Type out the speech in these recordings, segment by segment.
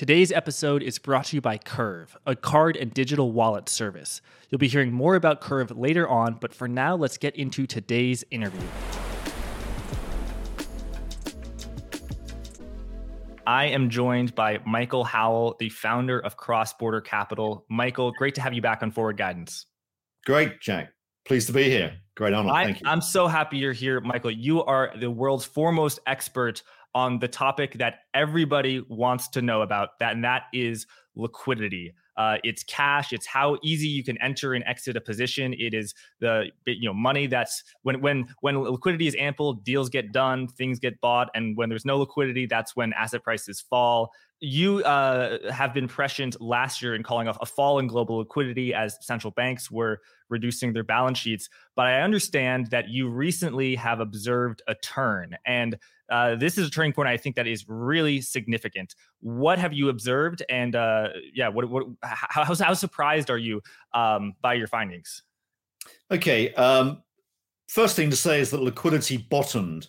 Today's episode is brought to you by Curve, a card and digital wallet service. You'll be hearing more about Curve later on, but for now, let's get into today's interview. I am joined by Michael Howell, the founder of Cross Border Capital. Michael, great to have you back on Forward Guidance. Great, Jack. Pleased to be here. Great honor. I, Thank you. I'm so happy you're here, Michael. You are the world's foremost expert on the topic that everybody wants to know about that and that is liquidity uh, it's cash it's how easy you can enter and exit a position it is the you know money that's when when when liquidity is ample deals get done things get bought and when there's no liquidity that's when asset prices fall you uh, have been prescient last year in calling off a fall in global liquidity as central banks were reducing their balance sheets. But I understand that you recently have observed a turn, and uh, this is a turning point I think that is really significant. What have you observed? And uh, yeah, what, what how, how surprised are you um, by your findings? Okay. Um, first thing to say is that liquidity bottomed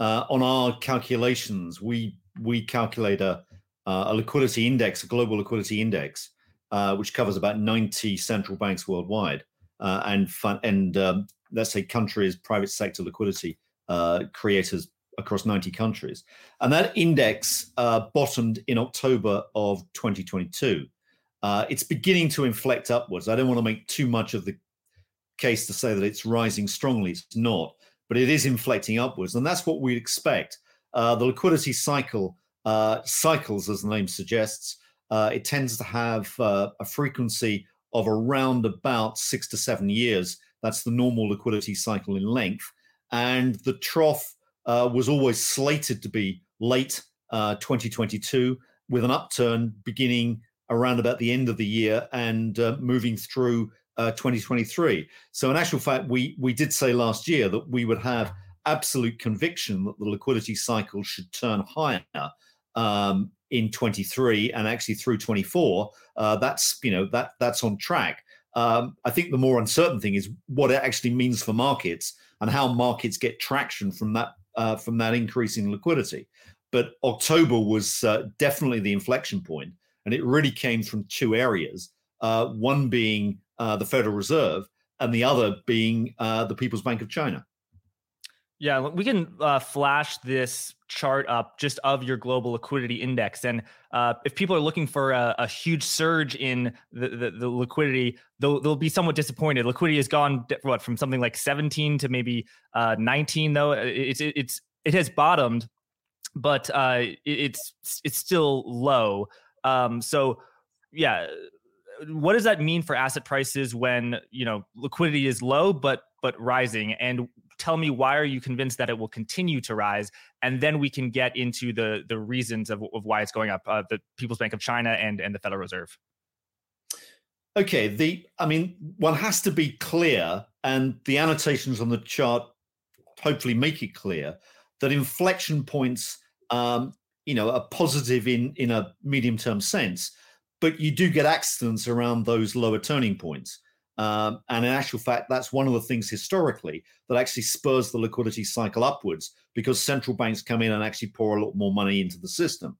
uh, on our calculations. We we calculate a, a liquidity index, a global liquidity index, uh, which covers about 90 central banks worldwide, uh, and fun, and um, let's say countries, private sector liquidity uh, creators across 90 countries. And that index uh, bottomed in October of 2022. Uh, it's beginning to inflect upwards. I don't want to make too much of the case to say that it's rising strongly. It's not, but it is inflecting upwards. And that's what we'd expect. Uh, the liquidity cycle uh, cycles, as the name suggests, uh, it tends to have uh, a frequency of around about six to seven years. That's the normal liquidity cycle in length. And the trough uh, was always slated to be late uh, 2022 with an upturn beginning around about the end of the year and uh, moving through uh, 2023. So in actual fact, we we did say last year that we would have absolute conviction that the liquidity cycle should turn higher um, in 23 and actually through 24. Uh, that's you know that that's on track. Um, I think the more uncertain thing is what it actually means for markets and how markets get traction from that uh, from that increase in liquidity. But October was uh, definitely the inflection point, and it really came from two areas. Uh, one being uh, the Federal Reserve, and the other being uh, the People's Bank of China. Yeah, we can uh, flash this chart up just of your global liquidity index. And uh, if people are looking for a, a huge surge in the, the, the, liquidity, they'll, they'll be somewhat disappointed. Liquidity has gone what from something like 17 to maybe uh, 19, though. It's it's it has bottomed, but uh, it's it's still low. Um, so yeah, what does that mean for asset prices when you know liquidity is low but but rising and tell me why are you convinced that it will continue to rise? And then we can get into the the reasons of, of why it's going up uh, the people's bank of china and and the federal reserve. Okay the i mean one has to be clear and the annotations on the chart hopefully make it clear that inflection points um, you know are positive in in a medium term sense but you do get accidents around those lower turning points um, and in actual fact, that's one of the things historically that actually spurs the liquidity cycle upwards because central banks come in and actually pour a lot more money into the system.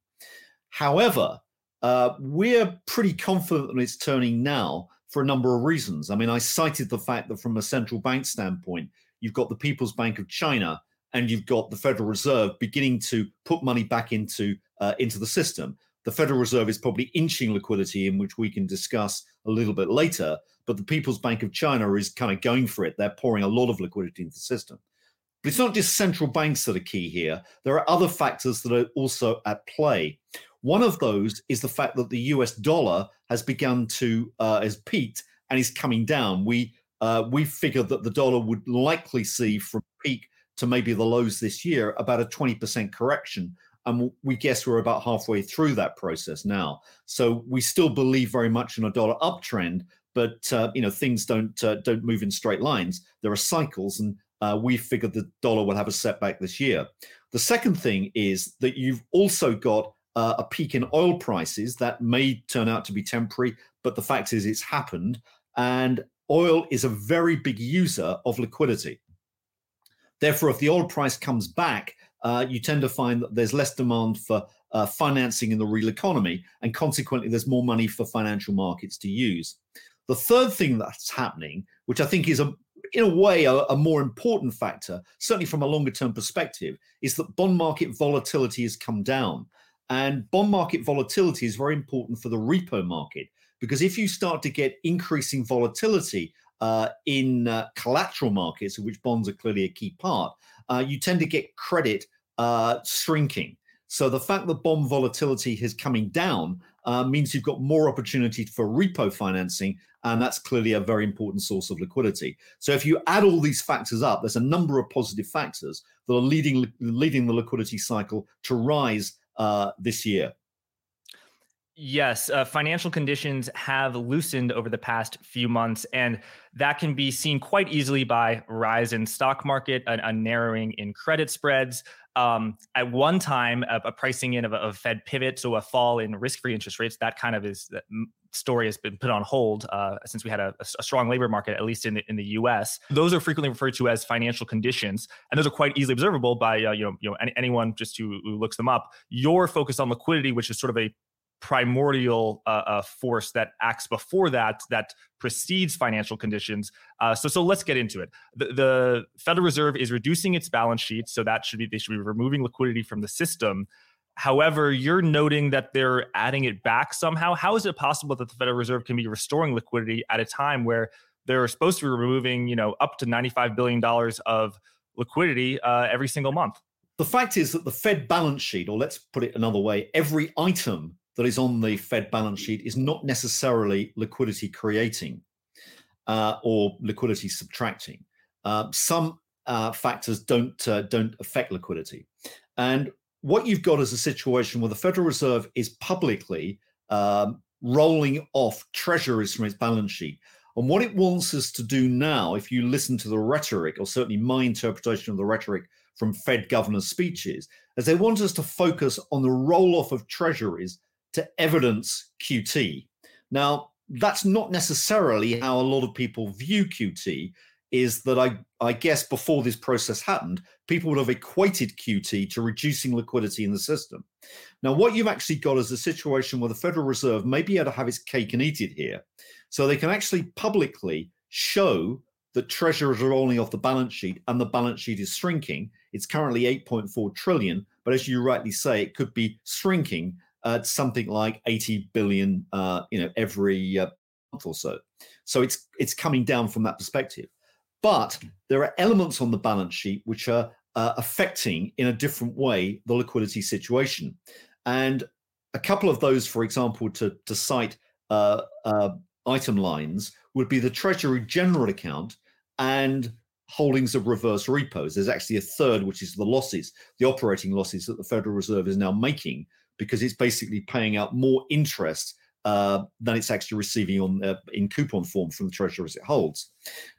However, uh, we're pretty confident that it's turning now for a number of reasons. I mean, I cited the fact that from a central bank standpoint, you've got the People's Bank of China and you've got the Federal Reserve beginning to put money back into uh, into the system. The Federal Reserve is probably inching liquidity, in which we can discuss a little bit later but the People's Bank of China is kind of going for it. They're pouring a lot of liquidity into the system. But it's not just central banks that are key here. There are other factors that are also at play. One of those is the fact that the US dollar has begun to uh, has peaked and is coming down. We uh, we figured that the dollar would likely see from peak to maybe the lows this year about a 20% correction. And we guess we're about halfway through that process now. So we still believe very much in a dollar uptrend, but uh, you know things don't uh, don't move in straight lines. There are cycles, and uh, we figured the dollar will have a setback this year. The second thing is that you've also got uh, a peak in oil prices that may turn out to be temporary, but the fact is it's happened, and oil is a very big user of liquidity. Therefore, if the oil price comes back, uh, you tend to find that there's less demand for uh, financing in the real economy, and consequently, there's more money for financial markets to use. The third thing that's happening, which I think is a in a way a, a more important factor, certainly from a longer term perspective, is that bond market volatility has come down. And bond market volatility is very important for the repo market because if you start to get increasing volatility uh, in uh, collateral markets, of which bonds are clearly a key part, uh, you tend to get credit uh, shrinking. So the fact that bond volatility is coming down uh, means you've got more opportunity for repo financing, and that's clearly a very important source of liquidity. So if you add all these factors up, there's a number of positive factors that are leading leading the liquidity cycle to rise uh, this year. Yes, uh, financial conditions have loosened over the past few months, and that can be seen quite easily by rise in stock market, a, a narrowing in credit spreads. Um, at one time, a, a pricing in of a, Fed pivot, so a fall in risk-free interest rates. That kind of is that story has been put on hold uh, since we had a, a, strong labor market, at least in the, in the U.S. Those are frequently referred to as financial conditions, and those are quite easily observable by uh, you know you know any, anyone just who, who looks them up. You're focused on liquidity, which is sort of a primordial uh, uh, force that acts before that that precedes financial conditions. Uh, so so let's get into it. The, the, Federal Reserve is reducing its balance sheet, so that should be they should be removing liquidity from the system. However, you're noting that they're adding it back somehow. How is it possible that the Federal Reserve can be restoring liquidity at a time where they're supposed to be removing, you know, up to 95 billion dollars of liquidity uh, every single month? The fact is that the Fed balance sheet, or let's put it another way, every item that is on the Fed balance sheet is not necessarily liquidity creating uh, or liquidity subtracting. Uh, some uh, factors don't uh, don't affect liquidity, and what you've got is a situation where the Federal Reserve is publicly um, rolling off treasuries from its balance sheet. And what it wants us to do now, if you listen to the rhetoric, or certainly my interpretation of the rhetoric from Fed governors' speeches, is they want us to focus on the roll off of treasuries to evidence QT. Now, that's not necessarily how a lot of people view QT. Is that I, I guess before this process happened, people would have equated QT to reducing liquidity in the system. Now, what you've actually got is a situation where the Federal Reserve may be able to have its cake and eat it here. So they can actually publicly show that treasuries are rolling off the balance sheet and the balance sheet is shrinking. It's currently 8.4 trillion, but as you rightly say, it could be shrinking uh, something like 80 billion, uh, you know, every uh, month or so. So it's it's coming down from that perspective. But there are elements on the balance sheet which are uh, affecting in a different way the liquidity situation, and a couple of those, for example, to to cite uh, uh, item lines would be the Treasury General Account and holdings of reverse repos. There's actually a third, which is the losses, the operating losses that the Federal Reserve is now making because it's basically paying out more interest uh, than it's actually receiving on uh, in coupon form from the treasury as it holds.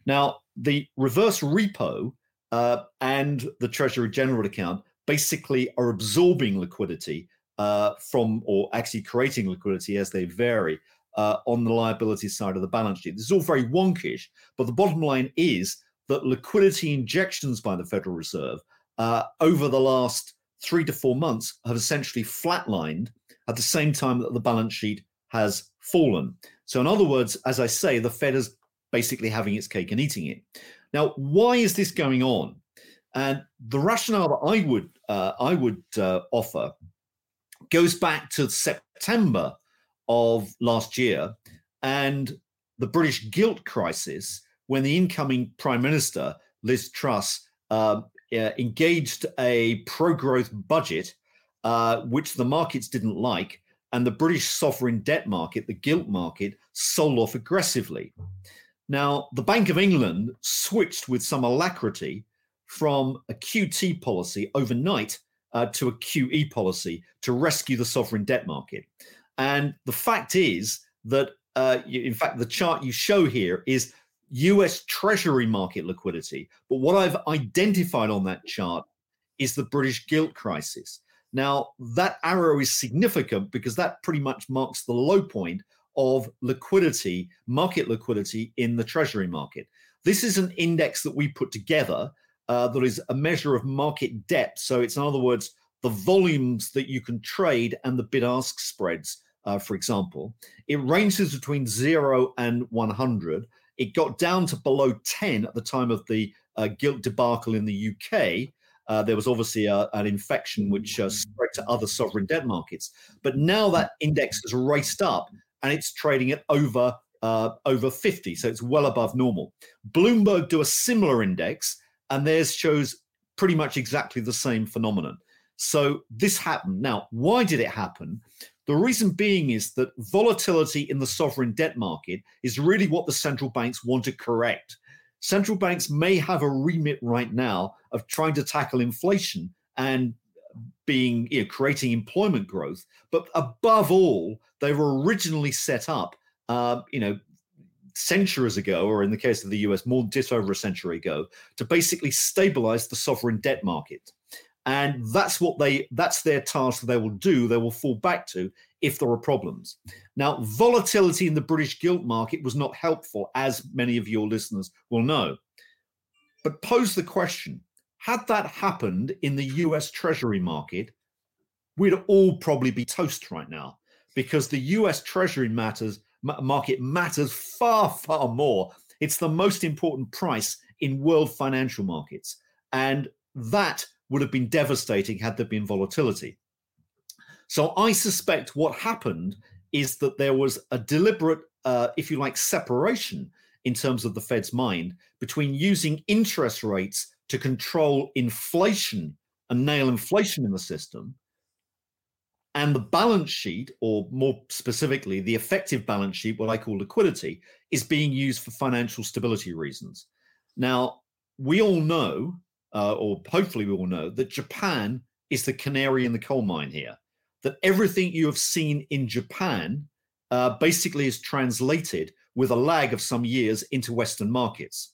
Now, the reverse repo uh, and the Treasury General account basically are absorbing liquidity uh, from, or actually creating liquidity as they vary uh, on the liability side of the balance sheet. This is all very wonkish, but the bottom line is that liquidity injections by the Federal Reserve uh, over the last three to four months have essentially flatlined at the same time that the balance sheet has fallen. So, in other words, as I say, the Fed is basically having its cake and eating it. Now, why is this going on? And the rationale that I would uh, I would uh, offer goes back to September of last year and the British gilt crisis, when the incoming Prime Minister Liz Truss uh, uh, engaged a pro growth budget, uh, which the markets didn't like, and the British sovereign debt market, the gilt market, sold off aggressively. Now, the Bank of England switched with some alacrity from a QT policy overnight uh, to a QE policy to rescue the sovereign debt market. And the fact is that, uh, in fact, the chart you show here is US Treasury market liquidity. But what I've identified on that chart is the British gilt crisis. Now, that arrow is significant because that pretty much marks the low point of liquidity, market liquidity in the Treasury market. This is an index that we put together uh, that is a measure of market depth. So it's, in other words, the volumes that you can trade and the bid ask spreads, uh, for example, it ranges between zero and 100. It got down to below 10 at the time of the uh, gilt debacle in the UK. Uh, there was obviously a, an infection which uh, spread to other sovereign debt markets. But now that index has raced up and it's trading at over uh, over 50, so it's well above normal. Bloomberg do a similar index, and theirs shows pretty much exactly the same phenomenon. So this happened. Now, why did it happen? The reason being is that volatility in the sovereign debt market is really what the central banks want to correct. Central banks may have a remit right now of trying to tackle inflation and being you know, creating employment growth, but above all, they were originally set up, uh, you know, centuries ago, or in the case of the US, more than just over a century ago, to basically stabilize the sovereign debt market and that's what they that's their task they will do they will fall back to if there are problems. Now volatility in the british gilt market was not helpful as many of your listeners will know. But pose the question had that happened in the us treasury market we'd all probably be toast right now because the us treasury matters market matters far far more. It's the most important price in world financial markets. And that would have been devastating had there been volatility. So I suspect what happened is that there was a deliberate, uh, if you like, separation in terms of the Fed's mind between using interest rates to control inflation and nail inflation in the system and the balance sheet, or more specifically, the effective balance sheet, what I call liquidity, is being used for financial stability reasons. Now, we all know uh, or hopefully we all know, that Japan is the canary in the coal mine here. That everything you have seen in Japan uh, basically is translated with a lag of some years into Western markets.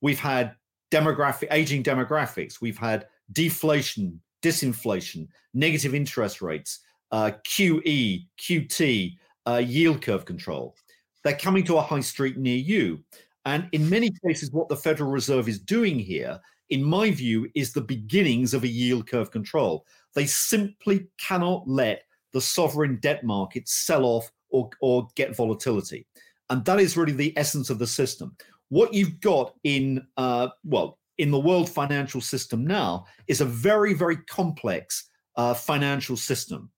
We've had demographic aging demographics. We've had deflation, disinflation, negative interest rates, uh, QE, QT, uh, yield curve control. They're coming to a high street near you. And in many cases, what the Federal Reserve is doing here in my view, is the beginnings of a yield curve control. They simply cannot let the sovereign debt market sell off or, or get volatility. And that is really the essence of the system. What you've got in, uh, well, in the world financial system now is a very, very complex uh, financial system.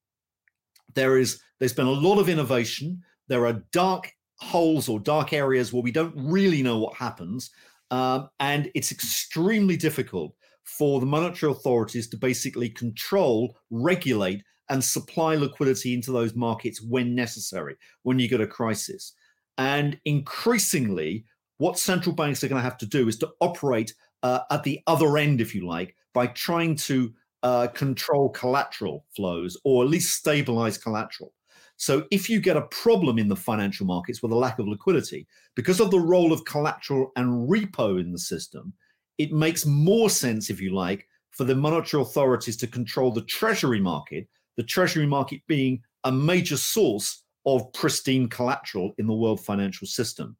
There is, there's been a lot of innovation. There are dark holes or dark areas where we don't really know what happens. Um, and it's extremely difficult for the monetary authorities to basically control, regulate, and supply liquidity into those markets when necessary, when you get a crisis. And increasingly, what central banks are going to have to do is to operate uh, at the other end, if you like, by trying to uh, control collateral flows or at least stabilize collateral. So if you get a problem in the financial markets with a lack of liquidity, because of the role of collateral and repo in the system, it makes more sense, if you like, for the monetary authorities to control the treasury market, the treasury market being a major source of pristine collateral in the world financial system.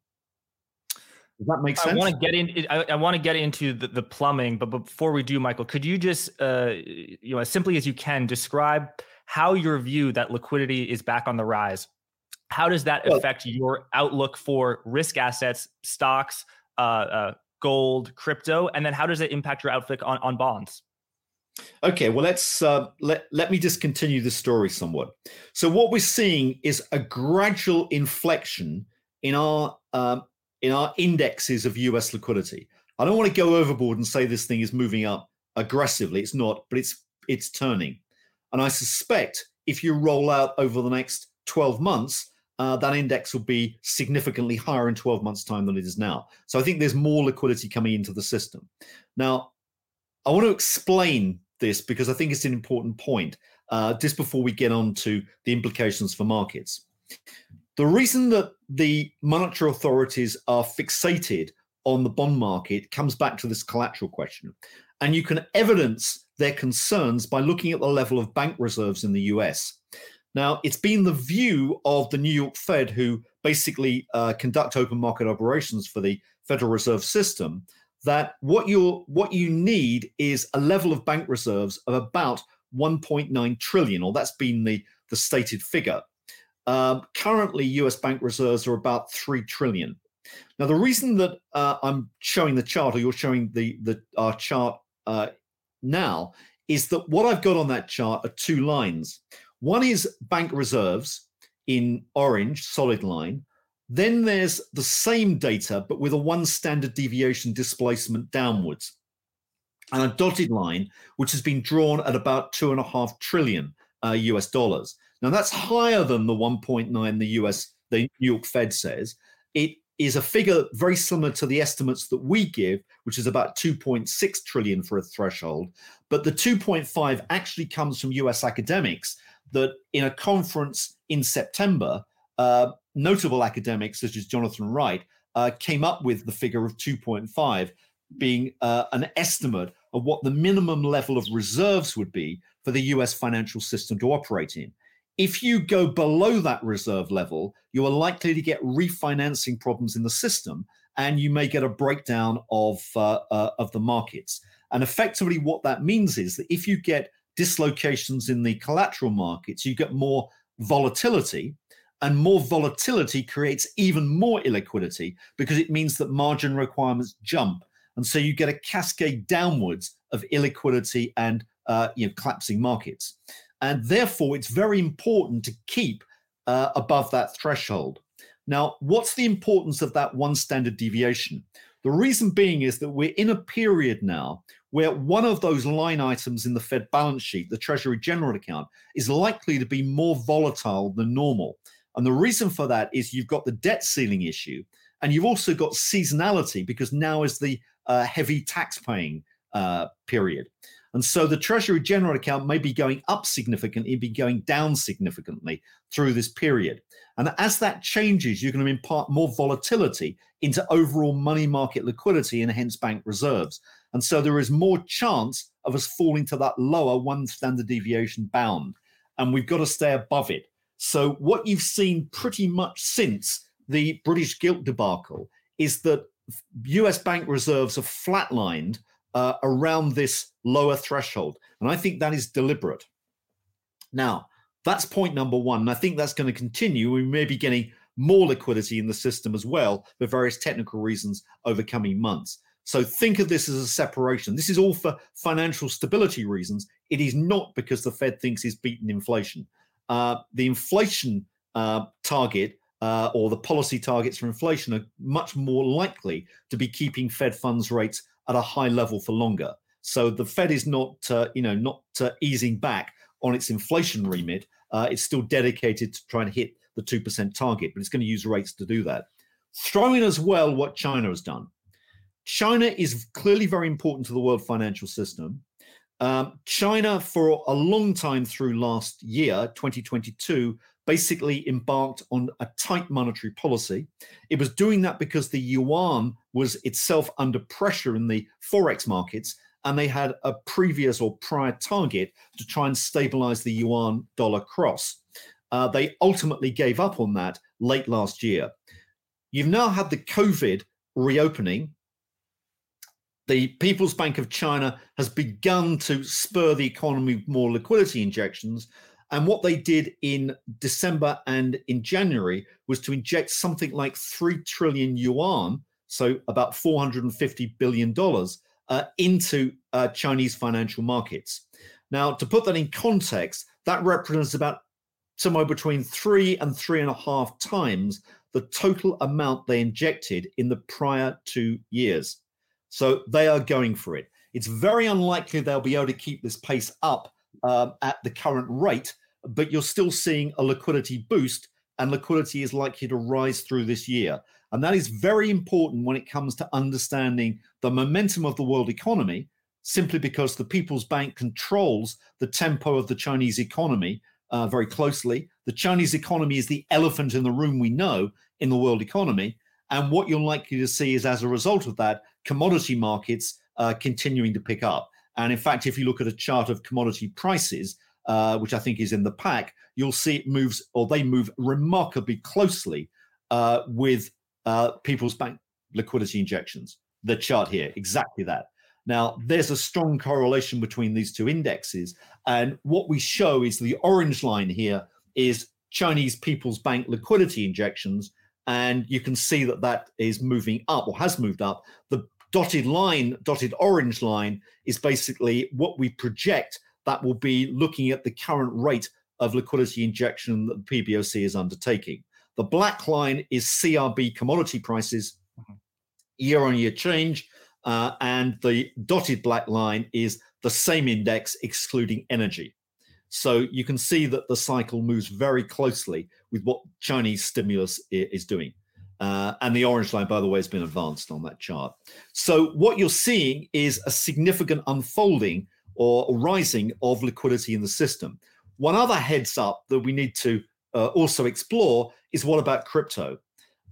Does that make sense? I want to get in. I, I want to get into the, the, plumbing, but before we do, Michael, could you just, uh, you know, as simply as you can, describe how your view that liquidity is back on the rise. How does that affect your outlook for risk assets, stocks, uh, uh, gold, crypto, and then how does it impact your outlook on, on bonds? Okay, well let's uh, let let me just continue the story somewhat. So what we're seeing is a gradual inflection in our um, in our indexes of U.S. liquidity. I don't want to go overboard and say this thing is moving up aggressively. It's not, but it's it's turning. And I suspect if you roll out over the next 12 months, uh, that index will be significantly higher in 12 months' time than it is now. So I think there's more liquidity coming into the system. Now, I want to explain this because I think it's an important point uh, just before we get on to the implications for markets. The reason that the monetary authorities are fixated on the bond market comes back to this collateral question. And you can evidence their concerns by looking at the level of bank reserves in the US. Now, it's been the view of the New York Fed, who basically uh, conduct open market operations for the Federal Reserve System, that what you what you need is a level of bank reserves of about 1.9 trillion, or that's been the, the stated figure. Um, currently, US bank reserves are about 3 trillion. Now, the reason that uh, I'm showing the chart, or you're showing the, the our chart uh, now, is that what I've got on that chart are two lines. One is bank reserves in orange, solid line. Then there's the same data, but with a one standard deviation displacement downwards. And a dotted line, which has been drawn at about two and a half trillion uh, US dollars. Now that's higher than the 1.9 the US, the New York Fed says. It is a figure very similar to the estimates that we give, which is about 2.6 trillion for a threshold. But the 2.5 actually comes from US academics that in a conference in September, uh, notable academics such as Jonathan Wright uh, came up with the figure of 2.5 being uh, an estimate of what the minimum level of reserves would be for the US financial system to operate in. If you go below that reserve level, you are likely to get refinancing problems in the system, and you may get a breakdown of uh, uh, of the markets. And effectively, what that means is that if you get dislocations in the collateral markets, you get more volatility, and more volatility creates even more illiquidity because it means that margin requirements jump, and so you get a cascade downwards of illiquidity and uh, you know collapsing markets. And therefore, it's very important to keep uh, above that threshold. Now, what's the importance of that one standard deviation? The reason being is that we're in a period now where one of those line items in the Fed balance sheet, the Treasury General account, is likely to be more volatile than normal. And the reason for that is you've got the debt ceiling issue, and you've also got seasonality because now is the uh, heavy tax paying uh, period. And so the Treasury General account may be going up significantly, be going down significantly through this period. And as that changes, you're going to impart more volatility into overall money market liquidity and hence bank reserves. And so there is more chance of us falling to that lower one standard deviation bound. And we've got to stay above it. So what you've seen pretty much since the British gilt debacle is that US bank reserves have flatlined uh, around this lower threshold. And I think that is deliberate. Now, that's point number one. And I think that's going to continue. We may be getting more liquidity in the system as well for various technical reasons over coming months. So think of this as a separation. This is all for financial stability reasons. It is not because the Fed thinks he's beaten inflation. Uh, the inflation uh, target uh, or the policy targets for inflation are much more likely to be keeping Fed funds rates at a high level for longer. So the Fed is not, uh, you know, not uh, easing back on its inflation remit. Uh, it's still dedicated to trying to hit the two percent target, but it's going to use rates to do that. Throw in as well what China has done. China is clearly very important to the world financial system. Um, China, for a long time through last year, 2022, basically embarked on a tight monetary policy. It was doing that because the yuan was itself under pressure in the forex markets, and they had a previous or prior target to try and stabilize the yuan dollar cross. Uh, they ultimately gave up on that late last year. You've now had the COVID reopening. The People's Bank of China has begun to spur the economy with more liquidity injections. And what they did in December and in January was to inject something like 3 trillion yuan, so about $450 billion, uh, into uh, Chinese financial markets. Now, to put that in context, that represents about somewhere between three and three and a half times the total amount they injected in the prior two years. So they are going for it. It's very unlikely they'll be able to keep this pace up um, at the current rate, but you're still seeing a liquidity boost, and liquidity is likely to rise through this year. And that is very important when it comes to understanding the momentum of the world economy, simply because the People's Bank controls the tempo of the Chinese economy uh, very closely. The Chinese economy is the elephant in the room we know in the world economy. And what you're likely to see is, as a result of that, commodity markets uh, continuing to pick up. And in fact, if you look at a chart of commodity prices, uh, which I think is in the pack, you'll see it moves or they move remarkably closely uh, with uh, people's bank liquidity injections. The chart here, exactly that. Now, there's a strong correlation between these two indexes. And what we show is the orange line here is Chinese People's Bank liquidity injections. And you can see that that is moving up or has moved up. The dotted line, dotted orange line, is basically what we project that will be looking at the current rate of liquidity injection that the PBOC is undertaking. The black line is CRB commodity prices, year on year change. Uh, and the dotted black line is the same index excluding energy. So you can see that the cycle moves very closely with what Chinese stimulus is doing. Uh, and the orange line, by the way, has been advanced on that chart. So what you're seeing is a significant unfolding or rising of liquidity in the system. One other heads up that we need to uh, also explore is what about crypto?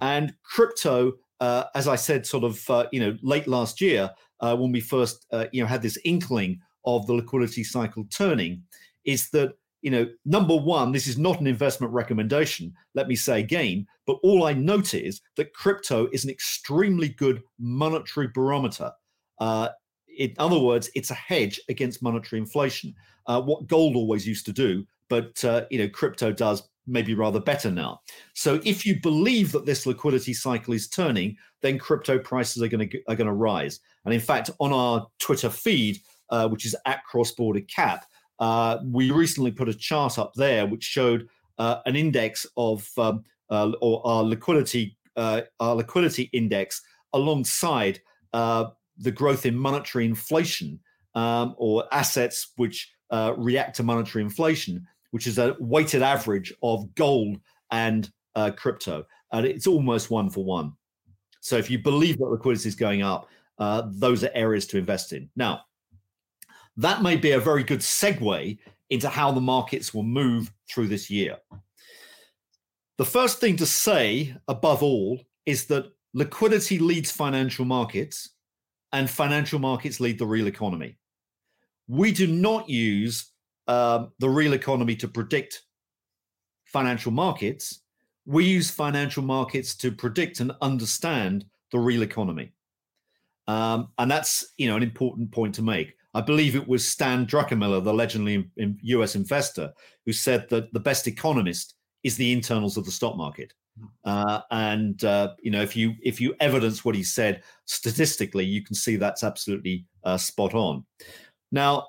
And crypto, uh, as I said, sort of uh, you know late last year uh, when we first uh, you know had this inkling of the liquidity cycle turning, is that you know number one, this is not an investment recommendation. Let me say again, but all I note is that crypto is an extremely good monetary barometer. Uh, in other words, it's a hedge against monetary inflation. Uh, what gold always used to do, but uh, you know, crypto does maybe rather better now. So if you believe that this liquidity cycle is turning, then crypto prices are going to are going to rise. And in fact, on our Twitter feed, uh, which is at crossborder cap, uh, we recently put a chart up there which showed uh, an index of um, uh, or our liquidity uh, our liquidity index alongside uh, the growth in monetary inflation um, or assets which react to monetary inflation which is a weighted average of gold and crypto, and it's almost one for one. So if you believe that liquidity is going up, those are areas to invest in. Now, that may be a very good segue into how the markets will move through this year. The first thing to say, above all, is that liquidity leads financial markets and financial markets lead the real economy. We do not use um, the real economy to predict financial markets, we use financial markets to predict and understand the real economy. Um, and that's you know an important point to make. I believe it was Stan Druckenmiller, the legendary US investor, who said that the best economist is the internals of the stock market. Hmm. Uh, and uh, you know, if you if you evidence what he said statistically, you can see that's absolutely uh, spot on. Now,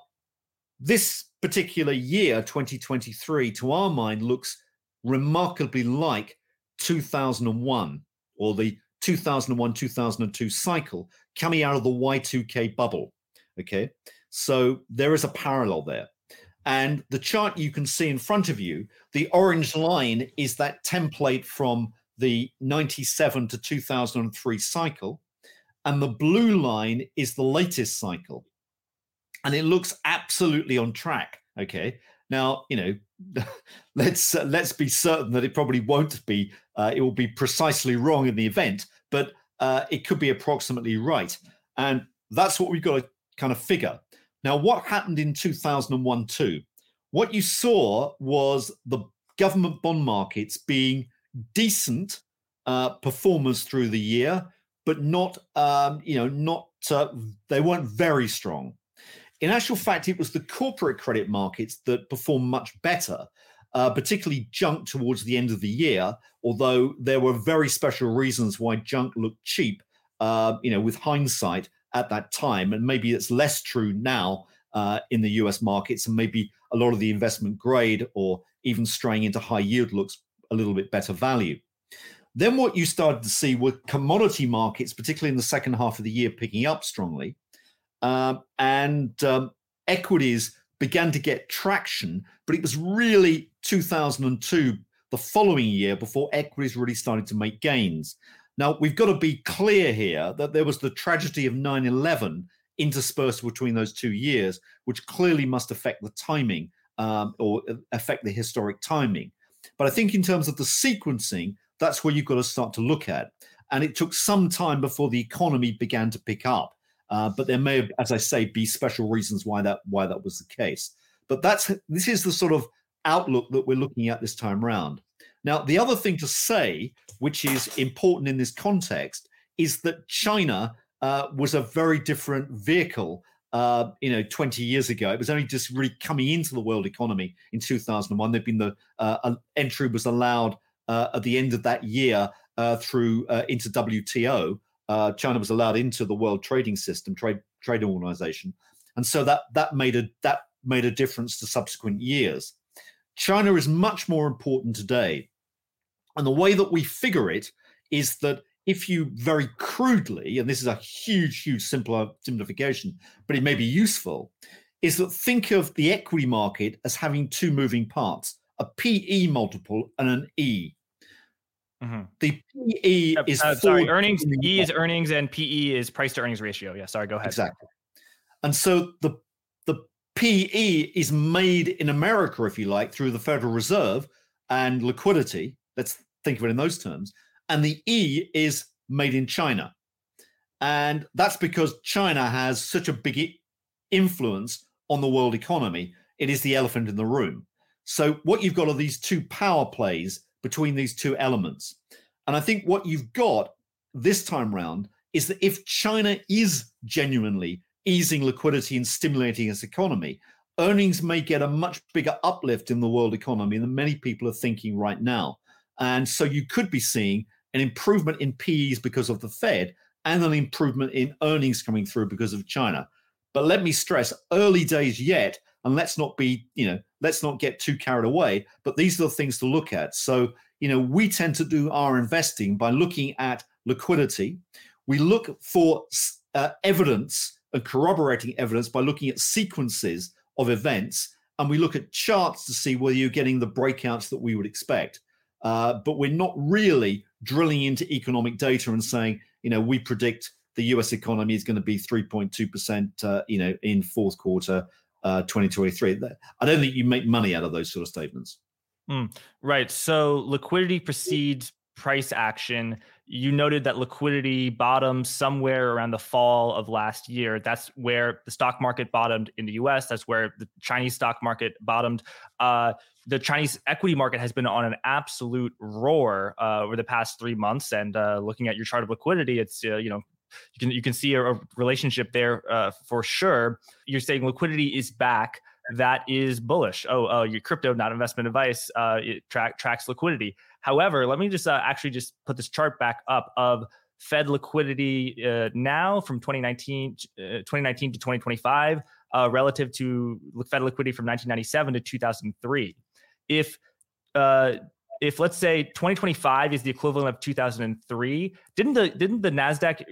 this particular year, 2023, to our mind, looks remarkably like 2001 or the 2001 2002 cycle coming out of the Y2K bubble. Okay. So there is a parallel there. And the chart you can see in front of you, the orange line is that template from the 97 to 2003 cycle. And the blue line is the latest cycle and it looks absolutely on track. Okay, now you know, let's uh, let's be certain that it probably won't be. Uh, it will be precisely wrong in the event, but uh, it could be approximately right, and that's what we've got to kind of figure. Now, what happened in 2001 too? What you saw was the government bond markets being decent uh, performers through the year, but not, um, you know, not uh, they weren't very strong. In actual fact, it was the corporate credit markets that performed much better, uh, particularly junk towards the end of the year, although there were very special reasons why junk looked cheap, uh, you know, with hindsight at that time. And maybe it's less true now uh, in the US markets, and maybe a lot of the investment grade or even straying into high yield looks a little bit better value. Then what you started to see were commodity markets, particularly in the second half of the year, picking up strongly. Um, and um, equities began to get traction, but it was really 2002, the following year, before equities really started to make gains. Now, we've got to be clear here that there was the tragedy of 9 11 interspersed between those two years, which clearly must affect the timing um, or uh, affect the historic timing. But I think, in terms of the sequencing, that's where you've got to start to look at. And it took some time before the economy began to pick up. Uh, but there may, as I say, be special reasons why that why that was the case. But that's this is the sort of outlook that we're looking at this time round. Now, the other thing to say, which is important in this context, is that China uh, was a very different vehicle. Uh, you know, 20 years ago, it was only just really coming into the world economy in 2001. There'd been the uh, entry was allowed uh, at the end of that year uh, through into WTO. China was allowed into the World Trading System, trade trade organization, and so that that made a that made a difference to subsequent years. China is much more important today. And the way that we figure it is that if you very crudely, and this is a huge, huge simple simplification, but it may be useful, is that think of the equity market as having two moving parts a PE multiple and an E. Mm-hmm. The PE uh, is uh, sorry, earnings. E is earnings, and PE is price to earnings ratio. Yeah, sorry, go ahead. Exactly. And so the the PE is made in America, if you like, through the Federal Reserve and liquidity. Let's think of it in those terms. And the E is made in China. And that's because China has such a big influence on the world economy. It is the elephant in the room. So, what you've got are these two power plays between these two elements. And I think what you've got this time round is that if China is genuinely easing liquidity and stimulating its economy, earnings may get a much bigger uplift in the world economy than many people are thinking right now. And so you could be seeing an improvement in PEs because of the Fed and an improvement in earnings coming through because of China. But let me stress, early days yet, and let's not be, you know, let's not get too carried away. But these are the things to look at. So, you know, we tend to do our investing by looking at liquidity. We look for uh, evidence and corroborating evidence by looking at sequences of events. And we look at charts to see whether you're getting the breakouts that we would expect. Uh, but we're not really drilling into economic data and saying, you know, we predict the U.S. economy is going to be 3.2 percent, uh, you know, in fourth quarter uh, 2023. I don't think you make money out of those sort of statements. Mm, right. So liquidity precedes price action. You noted that liquidity bottomed somewhere around the fall of last year. That's where the stock market bottomed in the US. That's where the Chinese stock market bottomed. Uh, the Chinese equity market has been on an absolute roar uh, over the past three months. And uh, looking at your chart of liquidity, it's uh, you know you can you can see a, a relationship there uh, for sure. You're saying liquidity is back. That is bullish. Oh, oh, your crypto, not investment advice. Uh, it track, tracks liquidity. However, let me just uh, actually just put this chart back up of Fed liquidity now from 2019 2019 to 2025 relative to Fed liquidity from 1997 to 2003 if uh, if let's say 2025 is the equivalent of 2003, didn't the didn't the Nasdaq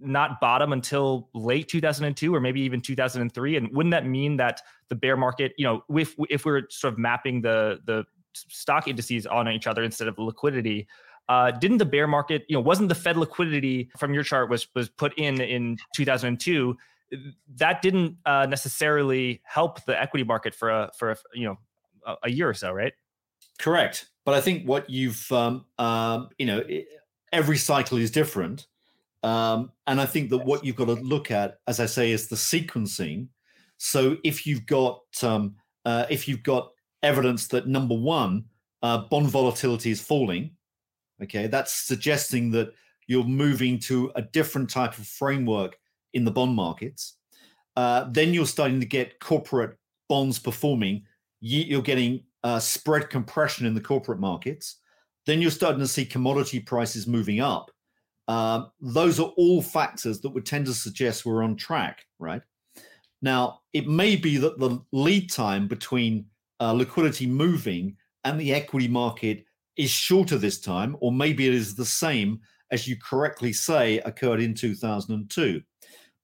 not bottom until late 2002 or maybe even 2003? And wouldn't that mean that the bear market, you know, if if we're sort of mapping the the stock indices on each other instead of liquidity, uh, didn't the bear market, you know, wasn't the Fed liquidity from your chart was was put in in 2002? That didn't uh, necessarily help the equity market for a for a you know a, a year or so, right? Correct. But I think what you've, um, um, you know, every cycle is different. Um, and I think that what you've got to look at, as I say, is the sequencing. So if you've got um, uh, if you've got evidence that number one, uh, bond volatility is falling, okay, that's suggesting that you're moving to a different type of framework in the bond markets. Uh, then you're starting to get corporate bonds performing you're getting uh, spread compression in the corporate markets. Then you're starting to see commodity prices moving up. Um, those are all factors that would tend to suggest we're on track, right? Now, it may be that the lead time between uh, liquidity moving and the equity market is shorter this time, or maybe it is the same as you correctly say occurred in 2002.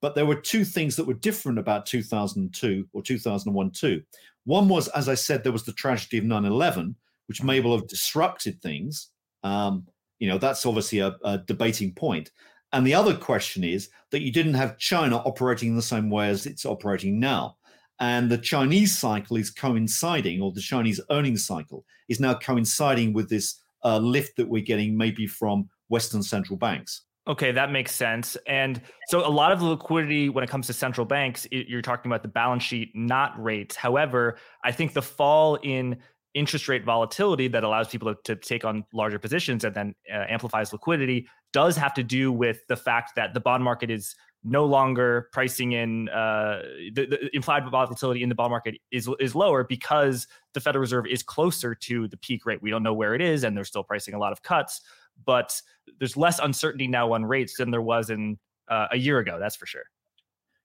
But there were two things that were different about 2002 or 2001 too. One was, as I said, there was the tragedy of 9 11, which may well have disrupted things. Um, you know, that's obviously a, a debating point. And the other question is that you didn't have China operating in the same way as it's operating now. And the Chinese cycle is coinciding, or the Chinese earnings cycle is now coinciding with this uh, lift that we're getting maybe from Western central banks. Okay, that makes sense. And so a lot of the liquidity when it comes to central banks, you're talking about the balance sheet, not rates. However, I think the fall in interest rate volatility that allows people to, to take on larger positions and then uh, amplifies liquidity does have to do with the fact that the bond market is no longer pricing in uh, the, the, implied volatility in the bond market is is lower because the Federal Reserve is closer to the peak rate. We don't know where it is, and they're still pricing a lot of cuts, but there's less uncertainty now on rates than there was in uh, a year ago. That's for sure.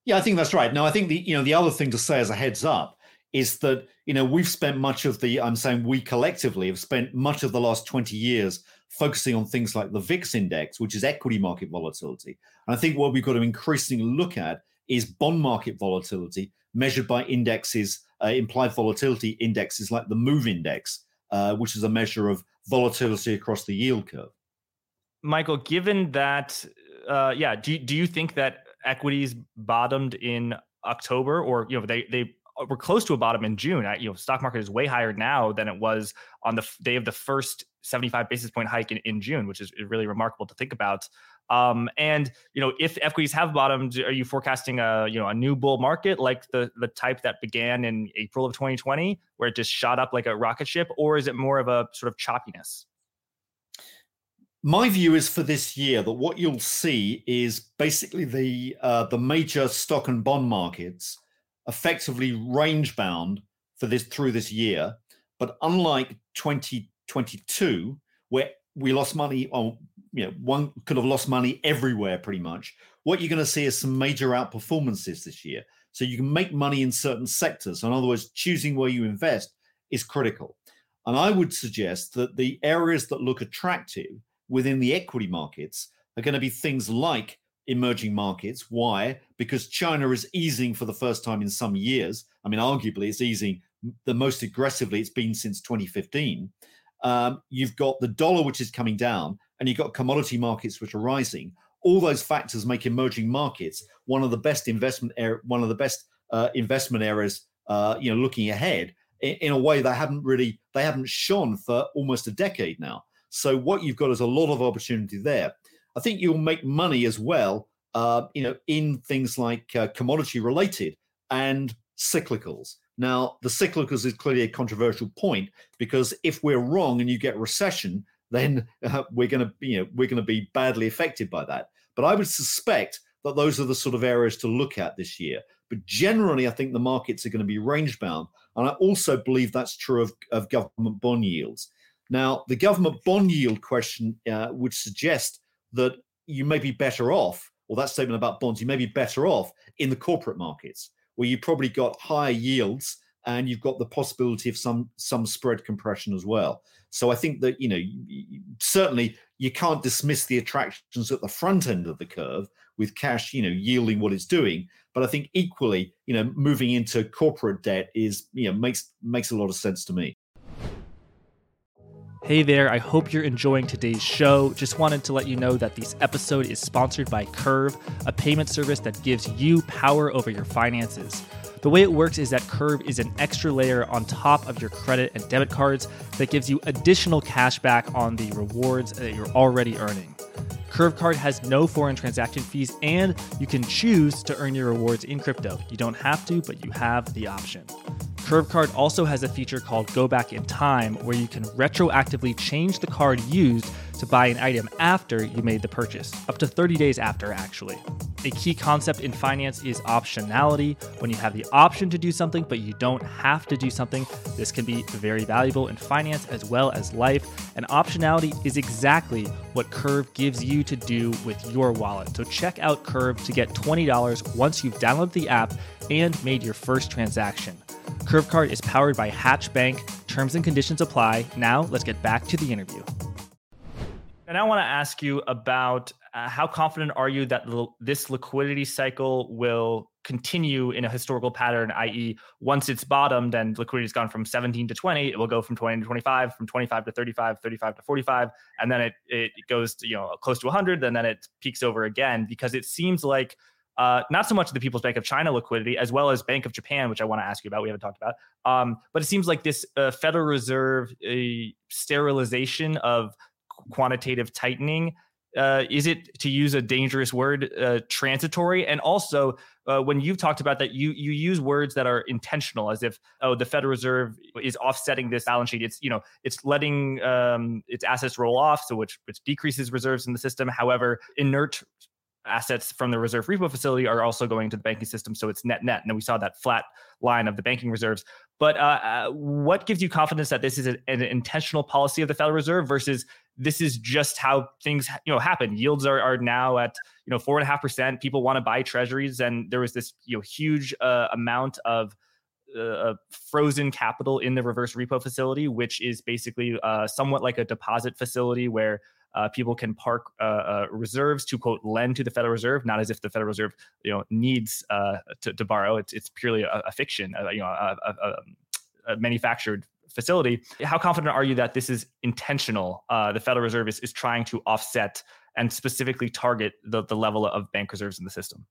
Yeah, I think that's right. Now, I think the you know the other thing to say as a heads up is that you know we've spent much of the I'm saying we collectively have spent much of the last 20 years focusing on things like the VIX index, which is equity market volatility. And I think what we've got to increasingly look at is bond market volatility measured by indexes, uh, implied volatility indexes like the MOVE index, uh, which is a measure of volatility across the yield curve. Michael, given that, uh, yeah, do, do you think that equities bottomed in October or, you know, they, they we're close to a bottom in June. I, you know, stock market is way higher now than it was on the day of the first 75 basis point hike in, in June, which is really remarkable to think about. Um, and you know, if equities have bottomed, are you forecasting a you know a new bull market like the the type that began in April of 2020, where it just shot up like a rocket ship, or is it more of a sort of choppiness? My view is for this year that what you'll see is basically the uh, the major stock and bond markets effectively range bound for this through this year. But unlike 2022, where we lost money on, you know, one could have lost money everywhere pretty much. What you're going to see is some major outperformances this year. So you can make money in certain sectors. In other words, choosing where you invest is critical. And I would suggest that the areas that look attractive within the equity markets are going to be things like emerging markets. Why? Because China is easing for the first time in some years. I mean, arguably, it's easing the most aggressively it's been since 2015. Um, you've got the dollar, which is coming down, and you've got commodity markets, which are rising. All those factors make emerging markets one of the best investment er- one of the best uh, investment areas. Uh, you know, looking ahead in, in a way they haven't really they haven't shone for almost a decade now. So what you've got is a lot of opportunity there. I think you'll make money as well, uh, you know, in things like uh, commodity related and cyclicals. Now, the cyclicals is clearly a controversial point because if we're wrong and you get recession, then uh, we're going to, you know, we're going to be badly affected by that. But I would suspect that those are the sort of areas to look at this year. But generally, I think the markets are going to be range bound, and I also believe that's true of, of government bond yields. Now, the government bond yield question uh, would suggest that you may be better off, or that statement about bonds, you may be better off in the corporate markets where you probably got higher yields and you've got the possibility of some some spread compression as well. So I think that you know certainly you can't dismiss the attractions at the front end of the curve with cash you know yielding what it's doing. But I think equally you know moving into corporate debt is you know makes makes a lot of sense to me. Hey there, I hope you're enjoying today's show. Just wanted to let you know that this episode is sponsored by Curve, a payment service that gives you power over your finances. The way it works is that Curve is an extra layer on top of your credit and debit cards that gives you additional cash back on the rewards that you're already earning. Curve Card has no foreign transaction fees, and you can choose to earn your rewards in crypto. You don't have to, but you have the option. Curve Card also has a feature called Go Back in Time, where you can retroactively change the card used to buy an item after you made the purchase, up to 30 days after, actually. A key concept in finance is optionality. When you have the option to do something, but you don't have to do something, this can be very valuable in finance as well as life. And optionality is exactly what Curve gives you to do with your wallet. So check out Curve to get $20 once you've downloaded the app and made your first transaction. CurveCard is powered by Hatch Bank. Terms and conditions apply. Now, let's get back to the interview. And I want to ask you about uh, how confident are you that l- this liquidity cycle will continue in a historical pattern, i.e., once it's bottomed and liquidity has gone from 17 to 20, it will go from 20 to 25, from 25 to 35, 35 to 45, and then it it goes to you know close to 100, and then it peaks over again because it seems like uh, not so much the People's Bank of China liquidity, as well as Bank of Japan, which I want to ask you about. We haven't talked about. Um, but it seems like this uh, Federal Reserve sterilization of quantitative tightening uh, is it to use a dangerous word uh, transitory and also uh, when you've talked about that you you use words that are intentional as if oh the federal reserve is offsetting this balance sheet it's you know it's letting um, its assets roll off so which which decreases reserves in the system however inert assets from the reverse repo facility are also going to the banking system so it's net net and then we saw that flat line of the banking reserves but uh, uh, what gives you confidence that this is an intentional policy of the Federal Reserve versus this is just how things you know happen? Yields are, are now at you know four and a half percent. People want to buy treasuries, and there was this you know huge uh, amount of uh, frozen capital in the reverse repo facility, which is basically uh, somewhat like a deposit facility where uh, people can park uh, uh, reserves to quote lend to the Federal Reserve, not as if the Federal Reserve you know needs uh, to, to, borrow. It's it's purely a, a fiction, uh, you know, a, a, a, manufactured facility. How confident are you that this is intentional? Uh, the Federal Reserve is, is trying to offset and specifically target the, the level of bank reserves in the system.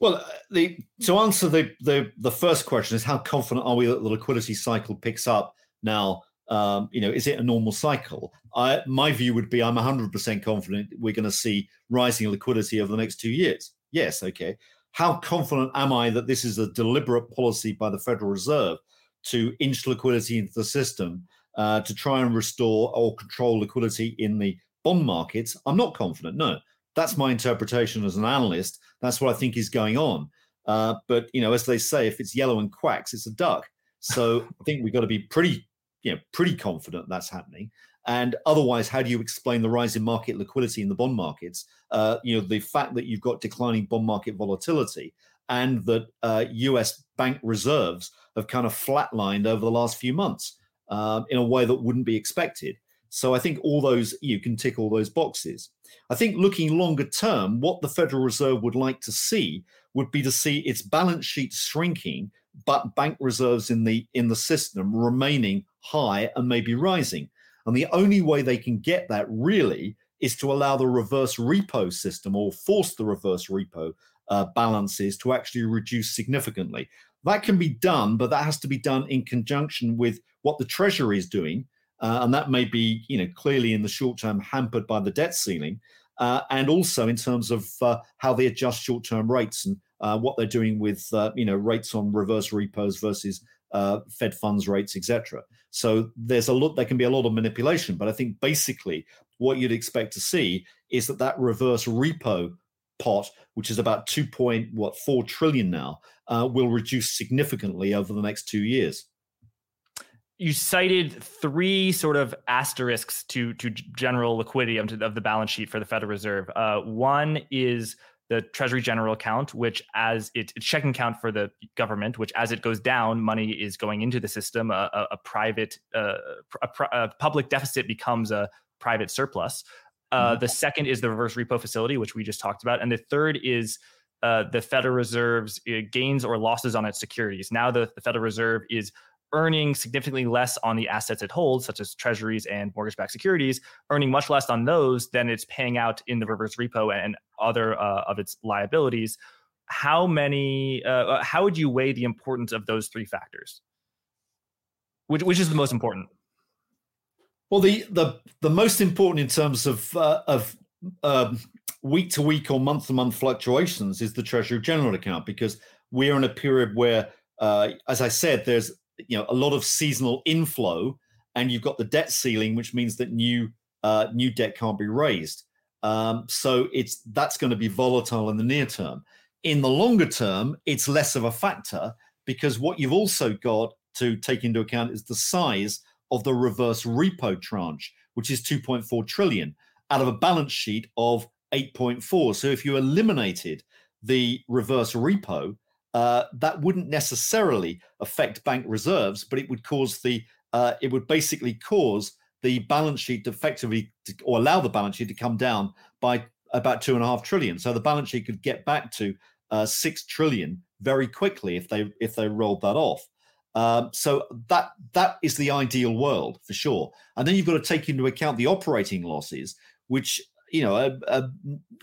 Well, the, to answer the, the the first question is how confident are we that the liquidity cycle picks up now um, you know, is it a normal cycle? I, my view would be I'm 100% confident we're going to see rising liquidity over the next two years. Yes, okay. How confident am I that this is a deliberate policy by the Federal Reserve to inch liquidity into the system uh, to try and restore or control liquidity in the bond markets? I'm not confident. No, that's my interpretation as an analyst. That's what I think is going on. Uh, but you know, as they say, if it's yellow and quacks, it's a duck. So I think we've got to be pretty you know pretty confident that's happening. And otherwise, how do you explain the rise in market liquidity in the bond markets? Uh, you know, the fact that you've got declining bond market volatility and that uh, U.S. bank reserves have kind of flatlined over the last few months um, in a way that wouldn't be expected. So I think all those you can tick all those boxes. I think looking longer term, what the Federal Reserve would like to see would be to see its balance sheet shrinking, but bank reserves in the in the system remaining high and maybe rising. And the only way they can get that really is to allow the reverse repo system or force the reverse repo uh, balances to actually reduce significantly. That can be done, but that has to be done in conjunction with what the Treasury is doing. Uh, and that may be, you know, clearly in the short term hampered by the debt ceiling, uh, and also in terms of uh, how they adjust short term rates and uh, what they're doing with, uh, you know, rates on reverse repos versus uh, Fed funds rates, etc. So there's a lot. There can be a lot of manipulation, but I think basically what you'd expect to see is that that reverse repo pot, which is about two point what four trillion now, uh, will reduce significantly over the next two years. You cited three sort of asterisks to to general liquidity of, the balance sheet for the Federal Reserve. Uh, one is the Treasury General account, which as it, it's checking account for the government, which as it goes down, money is going into the system. A, a, a private, uh, a, a, public deficit becomes a private surplus. Uh, mm-hmm. The second is the reverse repo facility, which we just talked about, and the third is uh, the Federal Reserve's uh, gains or losses on its securities. Now the, the Federal Reserve is earning significantly less on the assets it holds, such as treasuries and mortgage backed securities, earning much less on those than it's paying out in the reverse repo and other uh, of its liabilities. How many, uh, uh, how would you weigh the importance of those three factors? Which, which is the most important? Well, the the the most important in terms of uh, of week to week or month to month fluctuations is the Treasury General account because we're in a period where, uh, as I said, there's you know a lot of seasonal inflow, and you've got the debt ceiling, which means that new uh, new debt can't be raised. Um, so it's that's going to be volatile in the near term. In the longer term, it's less of a factor because what you've also got to take into account is the size of the reverse repo tranche, which is 2.4 trillion out of a balance sheet of 8.4. So if you eliminated the reverse repo, uh, that wouldn't necessarily affect bank reserves, but it would cause the uh, it would basically cause the balance sheet to effectively to, or allow the balance sheet to come down by about two and a half trillion. So the balance sheet could get back to uh, six trillion very quickly if they if they rolled that off. Um, so that that is the ideal world for sure. And then you've got to take into account the operating losses, which you know are,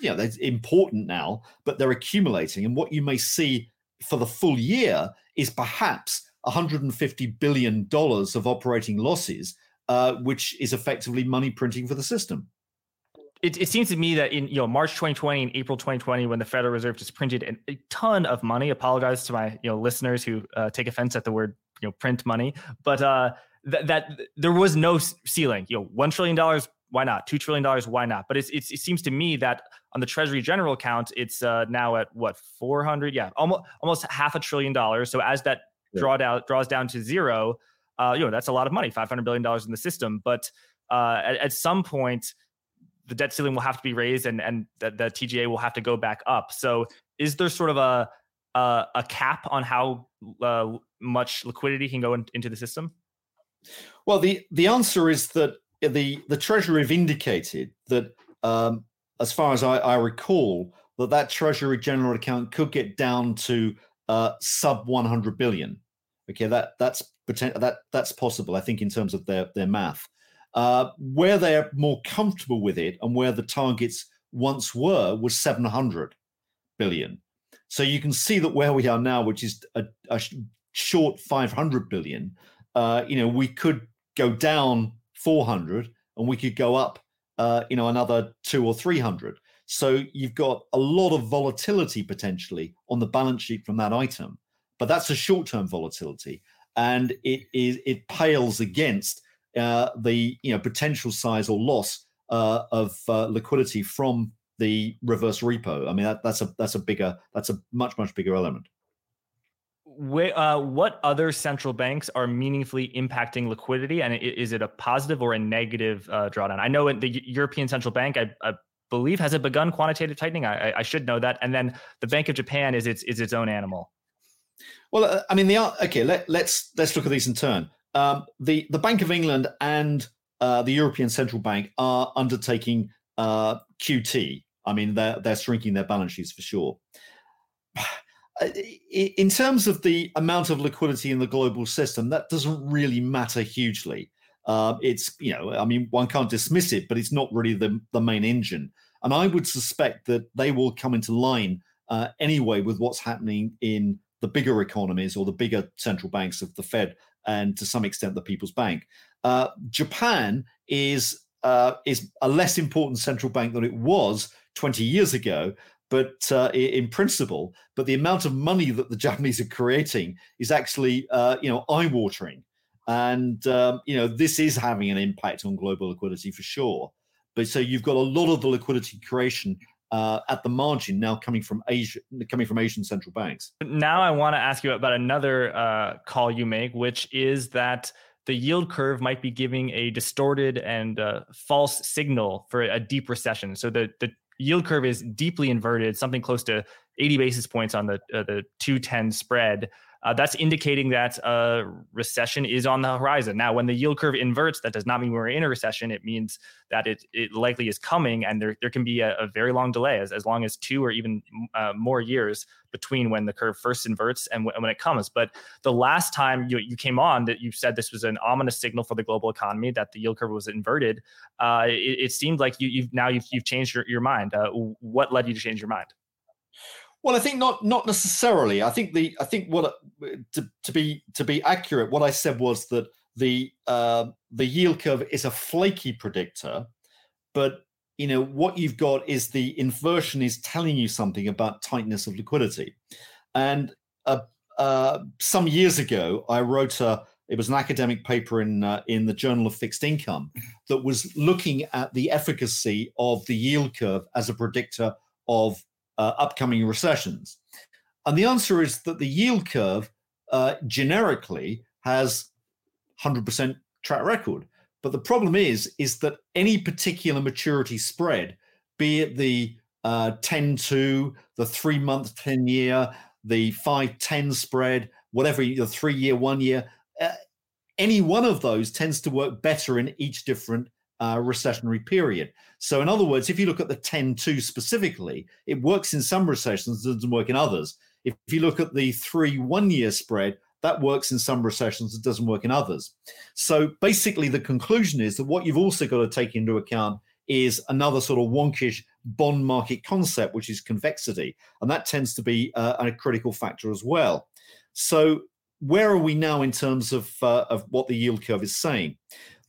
you know they're important now, but they're accumulating. And what you may see for the full year is perhaps 150 billion dollars of operating losses, uh, which is effectively money printing for the system. it, it, seems to me that in you know March 2020 and April 2020, when the Federal Reserve just printed an, a ton of money. Apologize to my you know listeners who uh, take offense at the word you know print money, but uh, th- that there was no ceiling. You know, one trillion dollars, why not? Two trillion dollars, why not? But it's, it's, it seems to me that on the Treasury General account, it's uh, now at what 400, yeah, almost almost half a trillion dollars. So as that yeah. draw down draws down to zero, uh, you know that's a lot of money, 500 billion dollars in the system, but uh, at, at, some point, the debt ceiling will have to be raised, and and the, the, TGA will have to go back up. So, is there sort of a a, a cap on how uh, much liquidity can go in, into the system? Well, the the answer is that the the Treasury have indicated that, um, as far as I, I, recall, that that Treasury general account could get down to uh, sub 100 billion. Okay, that that's that that's possible. I think in terms of their their math. Uh, where they're more comfortable with it and where the targets once were was 700 billion. So you can see that where we are now, which is a, a short 500 billion, uh, you know, we could go down 400 and we could go up, uh, you know, another two or 300. So you've got a lot of volatility potentially on the balance sheet from that item, but that's a short-term volatility, and it is it pales against uh, the you know potential size or loss uh, of uh, liquidity from the reverse repo. I mean that, that's a that's a bigger that's a much much bigger element. Uh, what other central banks are meaningfully impacting liquidity, and is it a positive or a negative uh, drawdown? I know the European Central Bank, I, I believe, has it begun quantitative tightening. I, I, should know that, and then the Bank of Japan is its is its own animal. Well, uh, I mean, the okay. Let, let's let's look at these in turn um, the the Bank of England and uh, the European Central Bank are undertaking uh, QT. I mean, they're they're shrinking their balance sheets for sure. In terms of the amount of liquidity in the global system, that doesn't really matter hugely. Uh, it's you know, I mean, one can't dismiss it, but it's not really the the main engine. And I would suspect that they will come into line uh, anyway with what's happening in the bigger economies or the bigger central banks of the Fed and to some extent the People's Bank. Uh, Japan is uh, is a less important central bank than it was 20 years ago, but uh, in principle, but the amount of money that the Japanese are creating is actually uh, you know eye-watering, and um, you know this is having an impact on global liquidity for sure. But so you've got a lot of the liquidity creation uh, at the margin now coming from Asia, coming from Asian central banks. Now I want to ask you about another uh, call you make, which is that the yield curve might be giving a distorted and uh, false signal for a deep recession. So the the yield curve is deeply inverted, something close to 80 basis points on the uh, the 210 spread uh, that's indicating that a recession is on the horizon. Now, when the yield curve inverts, that does not mean we're in a recession. It means that it, it likely is coming, and there, there can be a, a very long delay, as, as long as two or even uh, more years between when the curve first inverts and w- when it comes. But the last time you, you came on, that you said this was an ominous signal for the global economy that the yield curve was inverted. Uh, it, it, seemed like you, have now you've, you've changed your, your mind. Uh, what led you to change your mind? Well, I think not not necessarily. I think the I think what to, to be to be accurate, what I said was that the uh, the yield curve is a flaky predictor, but you know what you've got is the inversion is telling you something about tightness of liquidity, and uh, uh, some years ago I wrote a it was an academic paper in uh, in the Journal of Fixed Income that was looking at the efficacy of the yield curve as a predictor of uh, upcoming recessions? And the answer is that the yield curve uh, generically has 100% track record. But the problem is, is that any particular maturity spread, be it the uh, 10 to, the three month, 10 year, the 5 10 spread, whatever, the three year, one year, uh, any one of those tends to work better in each different uh, recessionary period. So, in other words, if you look at the 10 2 specifically, it works in some recessions, it doesn't work in others. If, if you look at the three one year spread, that works in some recessions, it doesn't work in others. So, basically, the conclusion is that what you've also got to take into account is another sort of wonkish bond market concept, which is convexity. And that tends to be uh, a critical factor as well. So, where are we now in terms of, uh, of what the yield curve is saying?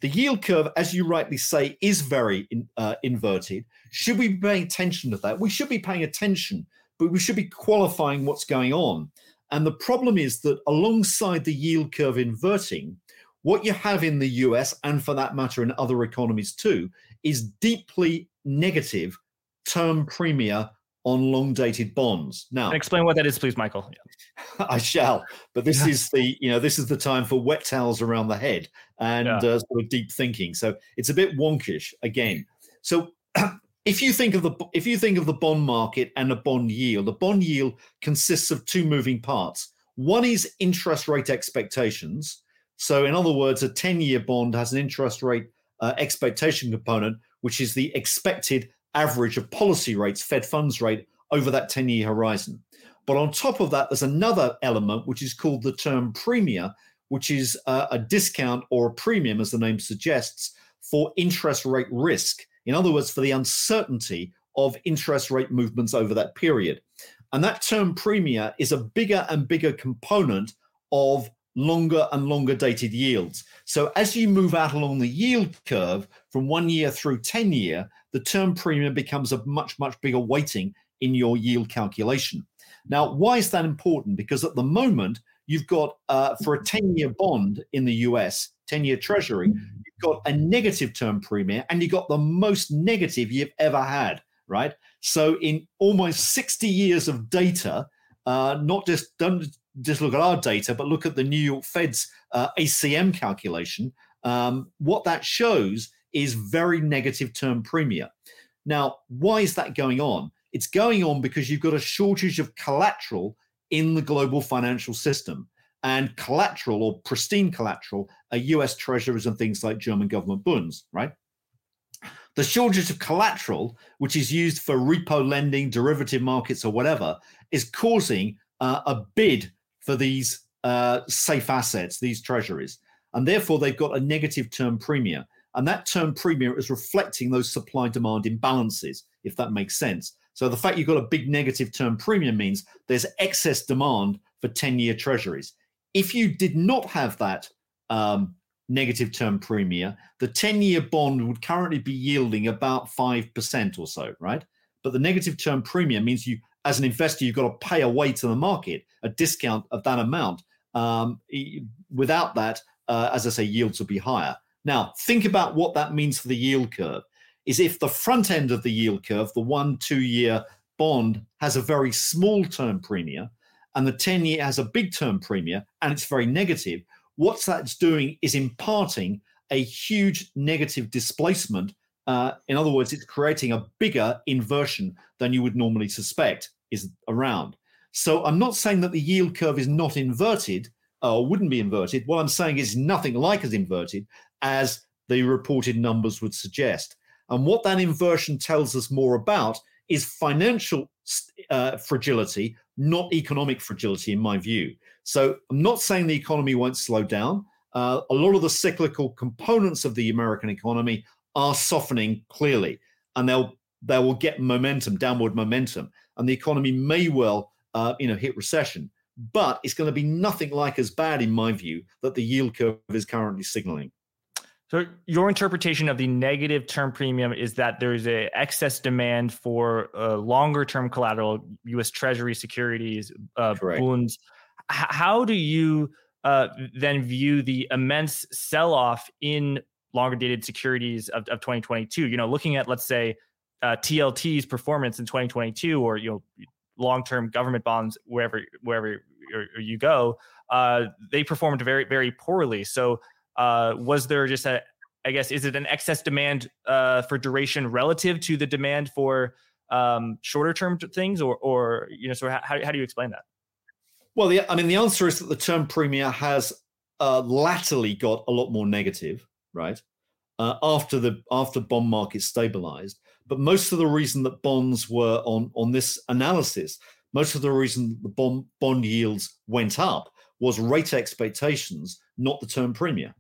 The yield curve, as you rightly say, is very in, uh, inverted. Should we be paying attention to that? We should be paying attention, but we should be qualifying what's going on. And the problem is that alongside the yield curve inverting, what you have in the US, and for that matter in other economies too, is deeply negative term premia on long dated bonds. Now, and explain what that is, please, Michael. Yeah. I shall, but this is the you know this is the time for wet towels around the head and yeah. uh, sort of deep thinking. So it's a bit wonkish again. So if you think of the if you think of the bond market and a bond yield, the bond yield consists of two moving parts. One is interest rate expectations. So, in other words, a 10 year bond has an interest rate uh, expectation component, which is the expected average of policy rates, Fed funds rate, over that 10 year horizon. But on top of that, there's another element which is called the term premia, which is uh, a discount or a premium, as the name suggests, for interest rate risk. In other words, for the uncertainty of interest rate movements over that period. And that term premia is a bigger and bigger component of longer and longer dated yields. So as you move out along the yield curve from one year through 10 year, the term premium becomes a much, much bigger weighting in your yield calculation. Now, why is that important? Because at the moment, you've got uh, for a 10 year bond in the US, 10 year treasury, you've got a negative term premium and you've got the most negative you've ever had, right? So, in almost 60 years of data, uh, not just don't just look at our data, but look at the New York Fed's uh, ACM calculation. Um, what that shows is very negative term premium. Now, why is that going on? It's going on because you've got a shortage of collateral in the global financial system. And collateral or pristine collateral are US treasuries and things like German government bonds, right? The shortage of collateral, which is used for repo lending, derivative markets, or whatever, is causing uh, a bid for these uh, safe assets, these treasuries. And therefore, they've got a negative term premium. And that term premium is reflecting those supply demand imbalances, if that makes sense. So the fact you've got a big negative term premium means there's excess demand for 10 year treasuries. If you did not have that um, negative term premium, the 10 year bond would currently be yielding about 5% or so, right? But the negative term premium means you, as an investor, you've got to pay away to the market a discount of that amount. Um, without that, uh, as I say, yields will be higher. Now, think about what that means for the yield curve. Is if the front end of the yield curve, the one, two year bond, has a very small term premium, and the 10 year has a big term premium, and it's very negative, what that's doing is imparting a huge negative displacement. Uh, in other words, it's creating a bigger inversion than you would normally suspect is around. So I'm not saying that the yield curve is not inverted uh, or wouldn't be inverted. What I'm saying is nothing like as inverted as the reported numbers would suggest. And what that inversion tells us more about is financial uh, fragility, not economic fragility, in my view. So I'm not saying the economy won't slow down. Uh, a lot of the cyclical components of the American economy are softening clearly, and they'll they will get momentum, downward momentum, and the economy may well, uh, you know, hit recession. But it's going to be nothing like as bad, in my view, that the yield curve is currently signaling. So your interpretation of the negative term premium is that there's a excess demand for uh, longer term collateral, U.S. Treasury securities, uh, bonds. H- how do you uh, then view the immense sell off in longer dated securities of, of 2022? You know, looking at let's say uh, TLT's performance in 2022, or you know, long term government bonds wherever wherever you go, uh, they performed very very poorly. So uh, was there just a I guess is it an excess demand uh, for duration relative to the demand for um, shorter term things, or or you know, so how how do you explain that? Well, the, I mean, the answer is that the term premium has uh, latterly got a lot more negative, right? Uh, after the after bond market stabilized, but most of the reason that bonds were on on this analysis, most of the reason the bond bond yields went up was rate expectations, not the term premium.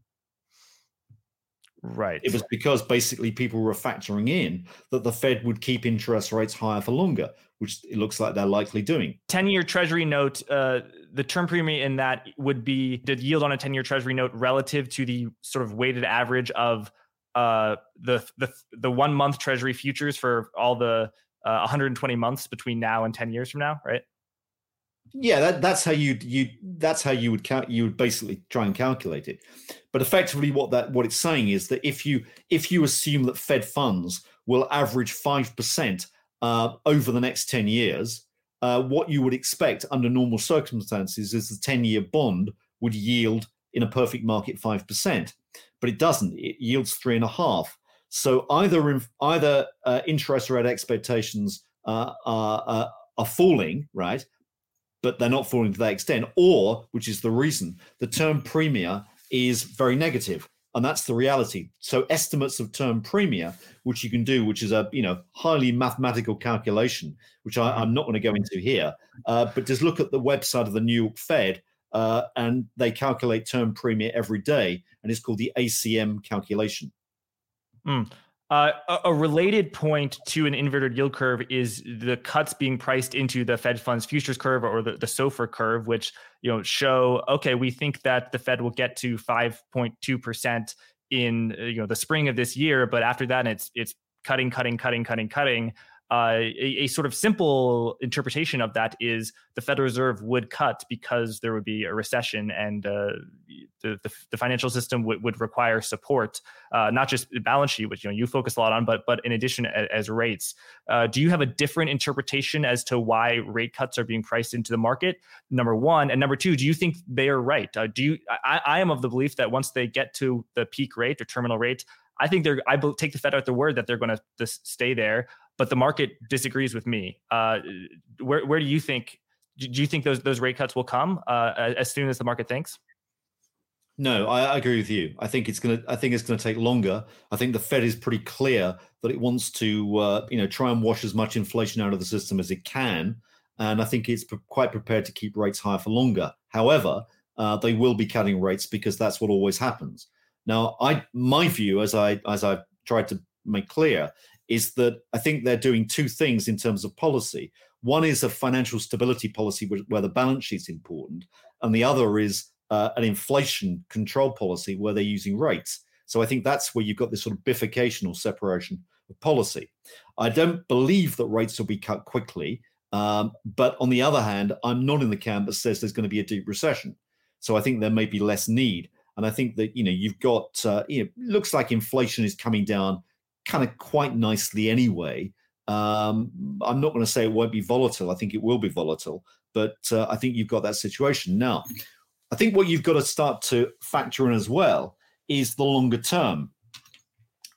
Right. It was because basically people were factoring in that the Fed would keep interest rates higher for longer, which it looks like they're likely doing. 10 year Treasury note, uh, the term premium in that would be the yield on a 10 year Treasury note relative to the sort of weighted average of uh, the, the, the one month Treasury futures for all the uh, 120 months between now and 10 years from now, right? Yeah, that, that's how you you that's how you would. You would basically try and calculate it, but effectively, what that what it's saying is that if you if you assume that Fed funds will average five percent uh, over the next ten years, uh, what you would expect under normal circumstances is the ten year bond would yield in a perfect market five percent, but it doesn't. It yields three and a half. So either either uh, interest rate expectations uh, are, uh, are falling, right? But they're not falling to that extent, or, which is the reason, the term premia is very negative, and that's the reality. So estimates of term premia, which you can do, which is a you know highly mathematical calculation, which I, am not going to go into here, uh, but just look at the website of the New York Fed, uh, and they calculate term premia every day, and it's called the ACM calculation. Mm. Uh, a, related point to an inverted yield curve is the cuts being priced into the Fed funds futures curve or the, the SOFR curve, which you know show okay, we think that the Fed will get to 5.2 percent in you know the spring of this year, but after that it's it's cutting, cutting, cutting, cutting, cutting uh, a, a, sort of simple interpretation of that is the Federal Reserve would cut because there would be a recession and uh, the, the, the, financial system would, would require support, uh, not just the balance sheet, which you know you focus a lot on, but but in addition as, as rates. Uh, do you have a different interpretation as to why rate cuts are being priced into the market? Number one, and number two, do you think they are right? Uh, do you? I, I am of the belief that once they get to the peak rate or terminal rate, I think they're. I take the Fed at their word that they're going to stay there but the market disagrees with me. Uh, where where do you think? Do you think those those rate cuts will come uh, as soon as the market thinks? No, I, agree with you. I think it's gonna. I think it's gonna take longer. I think the Fed is pretty clear that it wants to, uh, you know, try and wash as much inflation out of the system as it can, and I think it's pre- quite prepared to keep rates higher for longer. However, uh, they will be cutting rates because that's what always happens. Now, I my view, as I as I've tried to make clear, is that I think they're doing two things in terms of policy. One is a financial stability policy where the balance sheet's important, and the other is uh, an inflation control policy where they're using rates. So I think that's where you've got this sort of bifurcation or separation of policy. I don't believe that rates will be cut quickly. Um, but on the other hand, I'm not in the camp that says there's going to be a deep recession. So I think there may be less need. And I think that, you know, you've got, uh, you know, looks like inflation is coming down kind of quite nicely anyway. Um, I'm not going to say it won't be volatile. I think it will be volatile, but uh, I think you've got that situation now. I think what you've got to start to factor in as well is the longer term.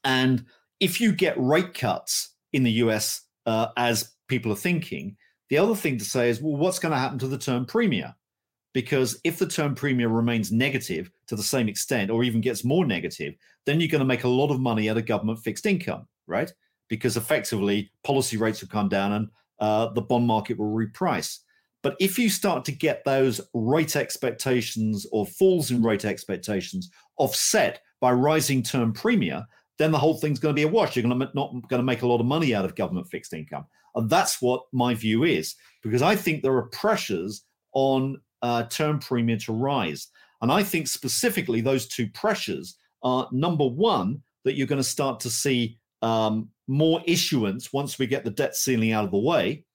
And if you get rate cuts in the US uh, as people are thinking, the other thing to say is, well, what's going to happen to the term premium? Because if the term premium remains negative to the same extent or even gets more negative, then you're going to make a lot of money out of government fixed income, right? Because effectively policy rates will come down and uh, the bond market will reprice. But if you start to get those rate expectations or falls in rate expectations offset by rising term premium, then the whole thing's going to be a wash. You're not going to make a lot of money out of government fixed income, and that's what my view is. Because I think there are pressures on uh, term premium to rise. And I think specifically those two pressures are number one, that you're going to start to see um, more issuance once we get the debt ceiling out of the way.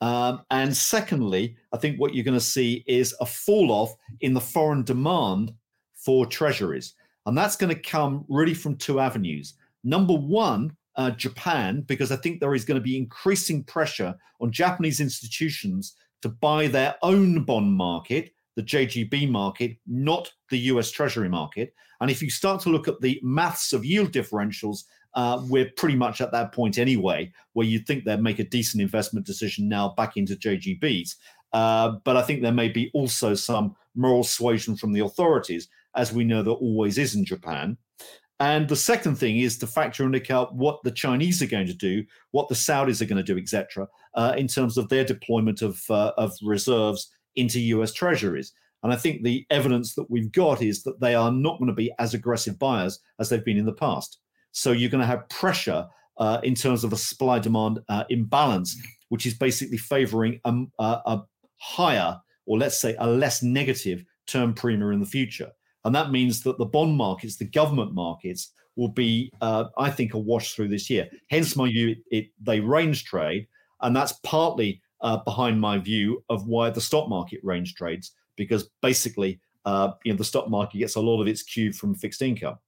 Um, and secondly, I think what you're going to see is a fall off in the foreign demand for treasuries. And that's going to come really from two avenues. Number one, uh, Japan, because I think there is going to be increasing pressure on Japanese institutions to buy their own bond market, the JGB market, not the US Treasury market. And if you start to look at the maths of yield differentials, uh, we're pretty much at that point anyway, where you'd think they'd make a decent investment decision now back into JGBs. Uh, but I think there may be also some moral suasion from the authorities, as we know there always is in Japan. And the second thing is to factor into account what the Chinese are going to do, what the Saudis are going to do, etc., uh, in terms of their deployment of uh, of reserves into U.S. treasuries. And I think the evidence that we've got is that they are not going to be as aggressive buyers as they've been in the past. So you're going to have pressure uh, in terms of a supply demand uh, imbalance, which is basically favoring a, a higher, or let's say a less negative term premium in the future. And that means that the bond markets, the government markets, will be, uh, I think, a wash through this year. Hence my view, it, they range trade. And that's partly uh, behind my view of why the stock market range trades, because basically, uh, you know, the stock market gets a lot of its cue from fixed income.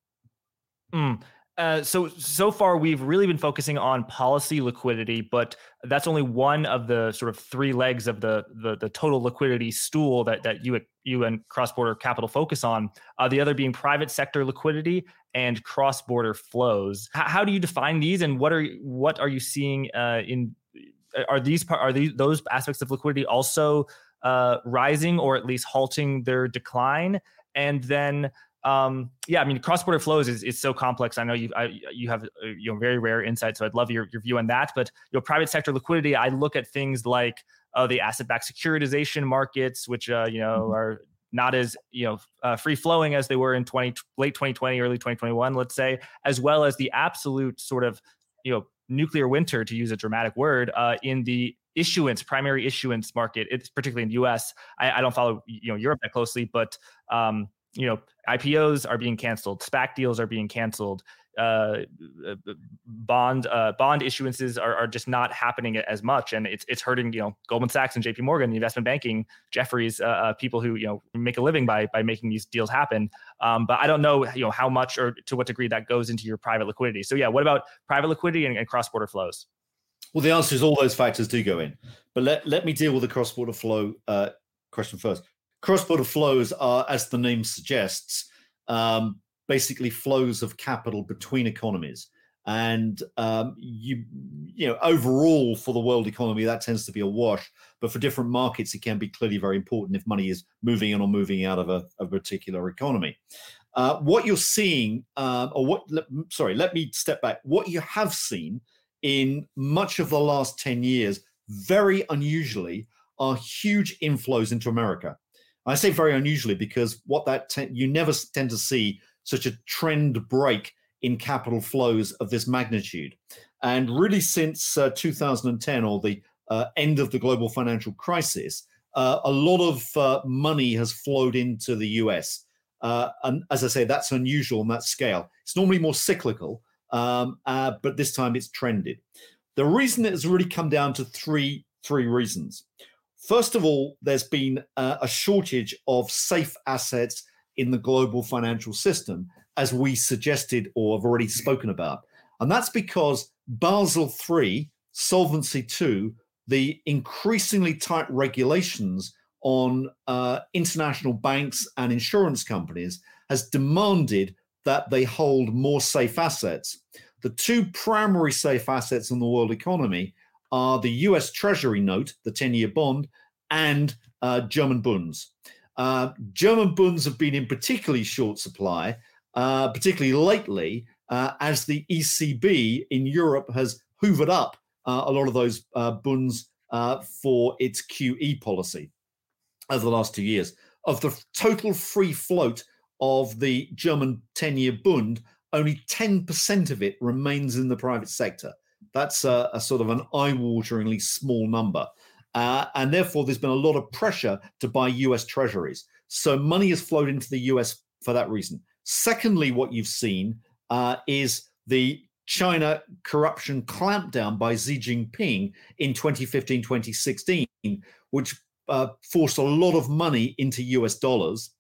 Mm. Uh, so so far we've really been focusing on policy liquidity, but that's only one of the sort of three legs of the the, the total liquidity stool that that you you and cross border capital focus on. Uh, the other being private sector liquidity and cross border flows. H- how do you define these, and what are what are you seeing uh, in are these are these those aspects of liquidity also uh, rising or at least halting their decline? And then um, yeah, I mean, cross-border flows is, is so complex. I know you I, you have uh, you know very rare insight, so I'd love your, your view on that. But you know, private sector liquidity, I look at things like uh, the asset-backed securitization markets, which uh, you know mm-hmm. are not as you know uh, free flowing as they were in 20 late 2020 early 2021 let's say as well as the absolute sort of you know nuclear winter to use a dramatic word uh, in the issuance primary issuance market it's particularly in the us I, I, don't follow you know europe that closely but um, you know, IPOs are being canceled, SPAC deals are being canceled, uh, uh, bond uh, bond issuances are, are just not happening as much, and it's it's hurting you know Goldman Sachs and J.P. Morgan, the investment banking, Jefferies, uh, uh, people who you know make a living by by making these deals happen. Um, but I don't know you know how much or to what degree that goes into your private liquidity. So yeah, what about private liquidity and, and cross border flows? Well, the answer is all those factors do go in, but let let me deal with the cross border flow uh, question first. Cross-border flows are, as the name suggests, um, basically flows of capital between economies. And um, you, you know, overall for the world economy, that tends to be a wash. But for different markets, it can be clearly very important if money is moving in or moving out of a, a particular economy. Uh, what you're seeing, uh, or what? Let, sorry, let me step back. What you have seen in much of the last ten years, very unusually, are huge inflows into America. I say very unusually because what that te- you never tend to see such a trend break in capital flows of this magnitude. And really, since uh, 2010 or the uh, end of the global financial crisis, uh, a lot of uh, money has flowed into the US. Uh, and as I say, that's unusual on that scale. It's normally more cyclical, um, uh, but this time it's trended. The reason it has really come down to three three reasons. First of all, there's been a shortage of safe assets in the global financial system, as we suggested or have already spoken about. And that's because Basel III, Solvency II, the increasingly tight regulations on uh, international banks and insurance companies has demanded that they hold more safe assets. The two primary safe assets in the world economy are the US Treasury note, the 10 year bond, and uh, German bunds. Uh, German bunds have been in particularly short supply, uh, particularly lately, uh, as the ECB in Europe has hoovered up uh, a lot of those uh, bunds for its QE policy over the last two years. Of the total free float of the German 10 year bund, only 10% of it remains in the private sector. That's a, a sort of an eye wateringly small number. Uh, and therefore, there's been a lot of pressure to buy US treasuries. So money has flowed into the US for that reason. Secondly, what you've seen uh, is the China corruption clampdown by Xi Jinping in 2015, 2016, which uh, forced a lot of money into US dollars.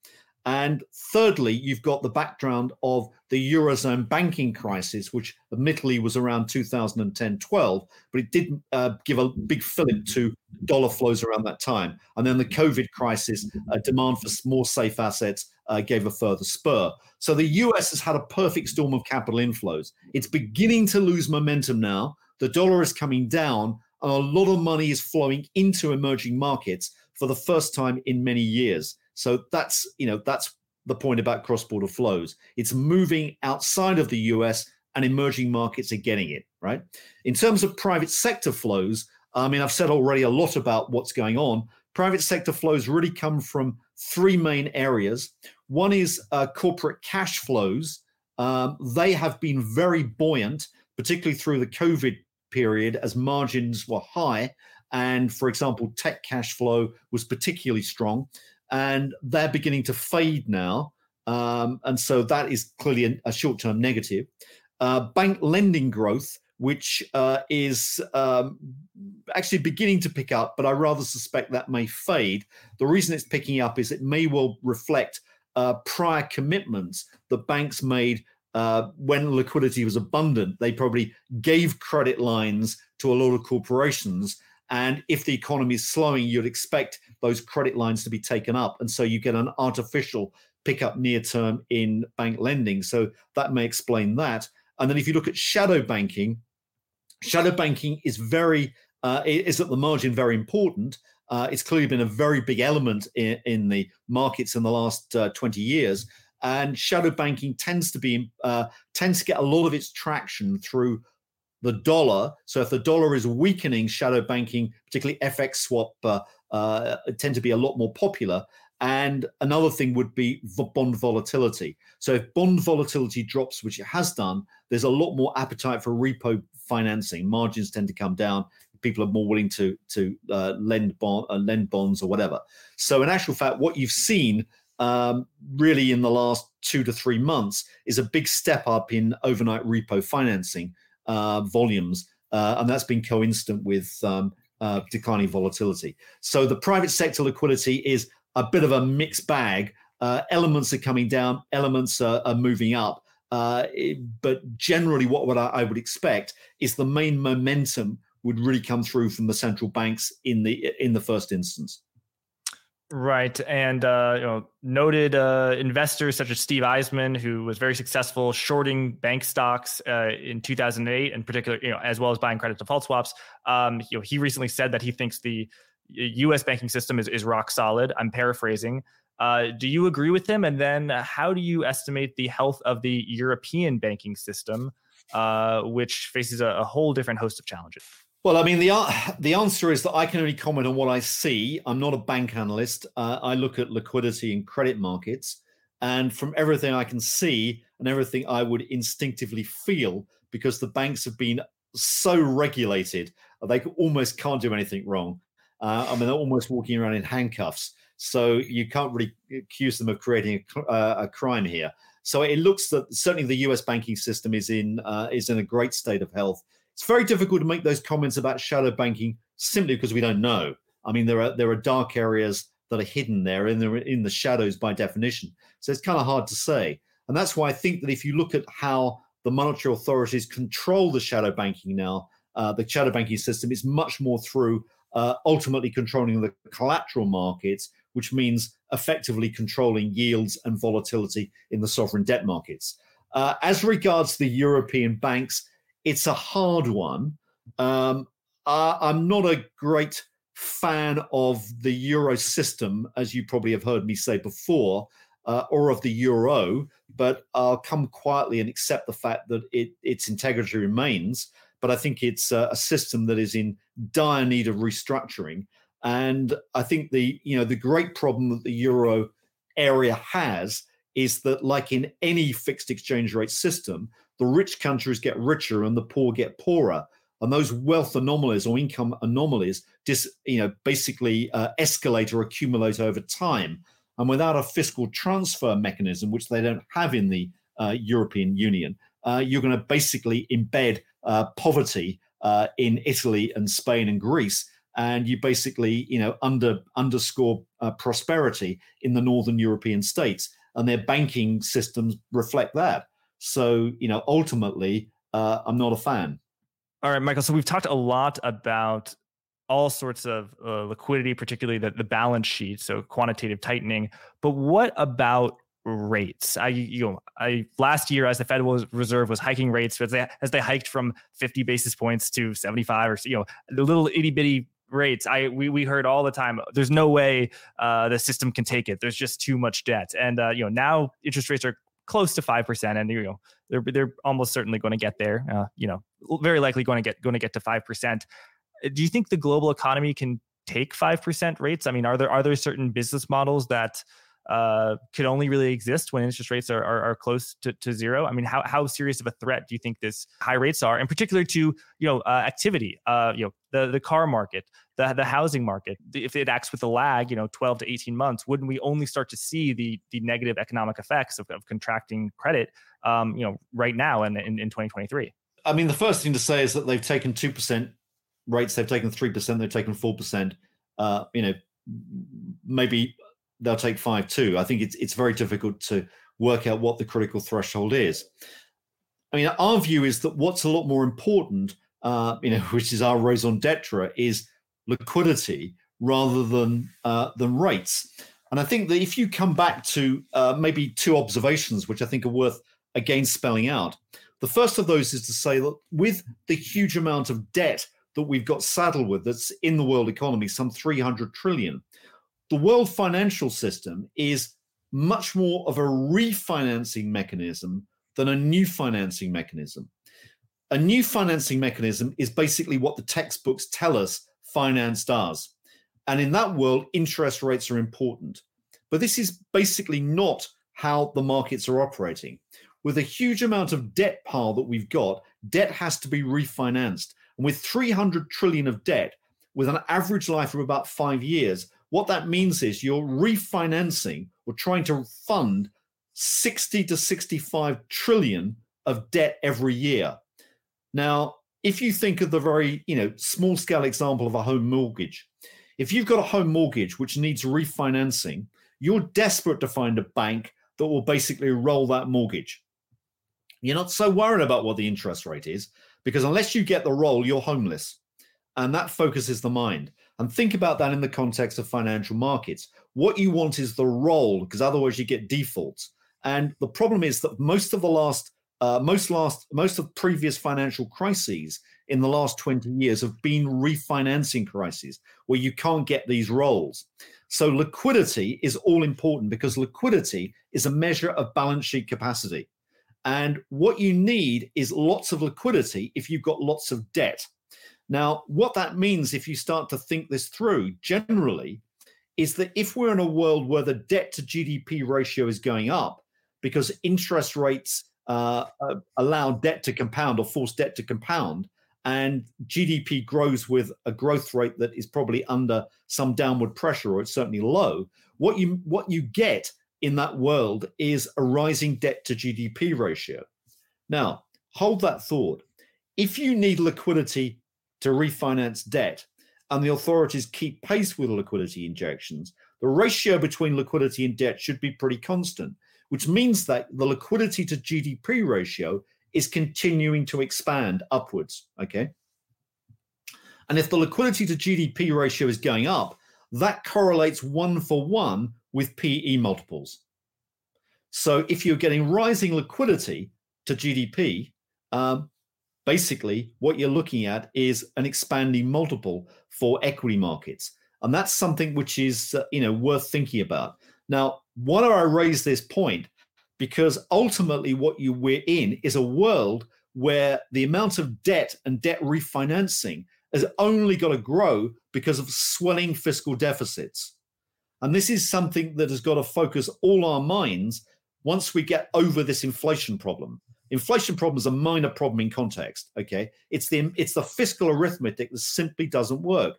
And thirdly, you've got the background of the Eurozone banking crisis, which admittedly was around 2010 12, but it did uh, give a big fillip to dollar flows around that time. And then the COVID crisis, uh, demand for more safe assets uh, gave a further spur. So the US has had a perfect storm of capital inflows. It's beginning to lose momentum now. The dollar is coming down, and a lot of money is flowing into emerging markets for the first time in many years. So that's you know that's the point about cross-border flows. It's moving outside of the US and emerging markets are getting it, right? In terms of private sector flows, I mean, I've said already a lot about what's going on. private sector flows really come from three main areas. One is uh, corporate cash flows. Um, they have been very buoyant, particularly through the COVID period as margins were high. And for example, tech cash flow was particularly strong. And they're beginning to fade now. Um, and so that is clearly a, a short term negative. Uh, bank lending growth, which uh, is um, actually beginning to pick up, but I rather suspect that may fade. The reason it's picking up is it may well reflect uh, prior commitments that banks made uh, when liquidity was abundant. They probably gave credit lines to a lot of corporations. And if the economy is slowing, you'd expect those credit lines to be taken up. And so you get an artificial pickup near term in bank lending. So that may explain that. And then if you look at shadow banking, shadow banking is very uh, is at the margin very important. Uh, it's clearly been a very big element in, in the markets in the last uh, 20 years, and shadow banking tends to be uh, tends to get a lot of its traction through the dollar. So if the dollar is weakening, shadow banking, particularly FX swap, uh, uh, tend to be a lot more popular. And another thing would be bond volatility. So if bond volatility drops, which it has done, there's a lot more appetite for repo financing. Margins tend to come down. People are more willing to to uh, lend bond, uh, lend bonds or whatever. So in actual fact, what you've seen um, really in the last two to three months is a big step up in overnight repo financing uh, volumes, uh, and that's been coincident with um, uh, declining volatility. So the private sector liquidity is a bit of a mixed bag. Uh, elements are coming down, elements are, are moving up. Uh, it, but generally, what, I, I, would expect is the main momentum would really come through from the central banks in the in the first instance. Right, and uh, you know, noted uh, investors such as Steve Eisman, who was very successful shorting bank stocks uh, in 2008, in particular, you know, as well as buying credit default swaps. Um, you know, he recently said that he thinks the U.S. banking system is is rock solid. I'm paraphrasing. Uh, do you agree with him? And then, how do you estimate the health of the European banking system, uh, which faces a, a whole different host of challenges? Well, I mean, the the answer is that I can only comment on what I see. I'm not a bank analyst. Uh, I look at liquidity and credit markets, and from everything I can see and everything I would instinctively feel, because the banks have been so regulated, they almost can't do anything wrong. Uh, I mean, they're almost walking around in handcuffs, so you can't really accuse them of creating a, uh, a crime here. So it looks that certainly the U.S. banking system is in uh, is in a great state of health it's very difficult to make those comments about shadow banking simply because we don't know. I mean, there are there are dark areas that are hidden there and they're in the shadows by definition. So it's kind of hard to say. And that's why I think that if you look at how the monetary authorities control the shadow banking now, uh, the shadow banking system is much more through uh, ultimately controlling the collateral markets, which means effectively controlling yields and volatility in the sovereign debt markets. Uh, as regards the European banks, it's a hard one. Um, I, am not a great fan of the euro system, as you probably have heard me say before, uh, or of the euro, but I'll come quietly and accept the fact that it, its integrity remains. But I think it's a, a system that is in dire need of restructuring. And I think the you know the great problem that the euro area has is that, like in any fixed exchange rate system, the rich countries get richer and the poor get poorer. And those wealth anomalies or income anomalies dis, you know, basically uh, escalate or accumulate over time. And without a fiscal transfer mechanism, which they don't have in the uh, European Union, uh, you're going to basically embed uh, poverty uh, in Italy and Spain and Greece, and you basically, you know, under underscore uh, prosperity in the northern European states, and their banking systems reflect that. So, you know, ultimately, uh, I'm not a fan. All right, Michael. So we've talked a lot about all sorts of uh, liquidity, particularly the, the balance sheet, so quantitative tightening. But what about rates? I you know I last year as the Federal Reserve was hiking rates as they as they hiked from 50 basis points to 75 or you know the little itty bitty rates. I we we heard all the time. There's no way uh, the system can take it. There's just too much debt, and uh, you know now interest rates are close to five percent, and you know they're they're almost certainly going to get there. Uh, you know, very likely going to get going to get to five percent. Uh, do you think the global economy can take five percent rates? I mean, are there are there certain business models that uh, could only really exist when interest rates are, are, are close to, to, zero. I mean, how, how serious of a threat do you think this high rates are, in particular to you know uh, activity, uh, you know the the car market, the the housing market? If it acts with a lag, you know, twelve to eighteen months, wouldn't we only start to see the the negative economic effects of, of contracting credit, um, you know, right now and in, in 2023? I mean, the first thing to say is that they've taken two percent rates, they've taken three percent, they've taken four percent. Uh, you know, maybe they'll take five too. I think it's it's very difficult to work out what the critical threshold is. I mean, our view is that what's a lot more important, uh, you know, which is our raison d'être, is liquidity rather than uh, than rates. And I think that if you come back to uh, maybe two observations, which I think are worth again spelling out. The first of those is to say that with the huge amount of debt that we've got saddled with that's in the world economy, some 300 trillion, the world financial system is much more of a refinancing mechanism than a new financing mechanism. A new financing mechanism is basically what the textbooks tell us finance does. And in that world, interest rates are important. But this is basically not how the markets are operating. With a huge amount of debt pile that we've got, debt has to be refinanced. And with 300 trillion of debt, with an average life of about five years, what that means is you're refinancing or trying to fund 60 to 65 trillion of debt every year. Now, if you think of the very, you know, small scale example of a home mortgage, if you've got a home mortgage which needs refinancing, you're desperate to find a bank that will basically roll that mortgage. You're not so worried about what the interest rate is because unless you get the roll, you're homeless. And that focuses the mind. And think about that in the context of financial markets. What you want is the roll, because otherwise you get defaults. And the problem is that most of the last, uh, most last, most of previous financial crises in the last 20 years have been refinancing crises where you can't get these rolls. So liquidity is all important because liquidity is a measure of balance sheet capacity. And what you need is lots of liquidity if you've got lots of debt. Now, what that means, if you start to think this through generally, is that if we're in a world where the debt to GDP ratio is going up because interest rates uh, uh, allow debt to compound or force debt to compound, and GDP grows with a growth rate that is probably under some downward pressure or it's certainly low, what you what you get in that world is a rising debt to GDP ratio. Now, hold that thought. If you need liquidity to refinance debt, and the authorities keep pace with liquidity injections, the ratio between liquidity and debt should be pretty constant, which means that the liquidity to GDP ratio is continuing to expand upwards. Okay. And if the liquidity to GDP ratio is going up, that correlates one for one with PE multiples. So if you're getting rising liquidity to GDP, um, basically what you're looking at is an expanding multiple for equity markets. And that's something which is uh, you know worth thinking about. Now why do i raise this point? Because ultimately what you we're in is a world where the amount of debt and debt refinancing has only got to grow because of swelling fiscal deficits. And this is something that has got to focus all our minds once we get over this inflation problem Inflation problem is a minor problem in context. Okay, it's the it's the fiscal arithmetic that simply doesn't work,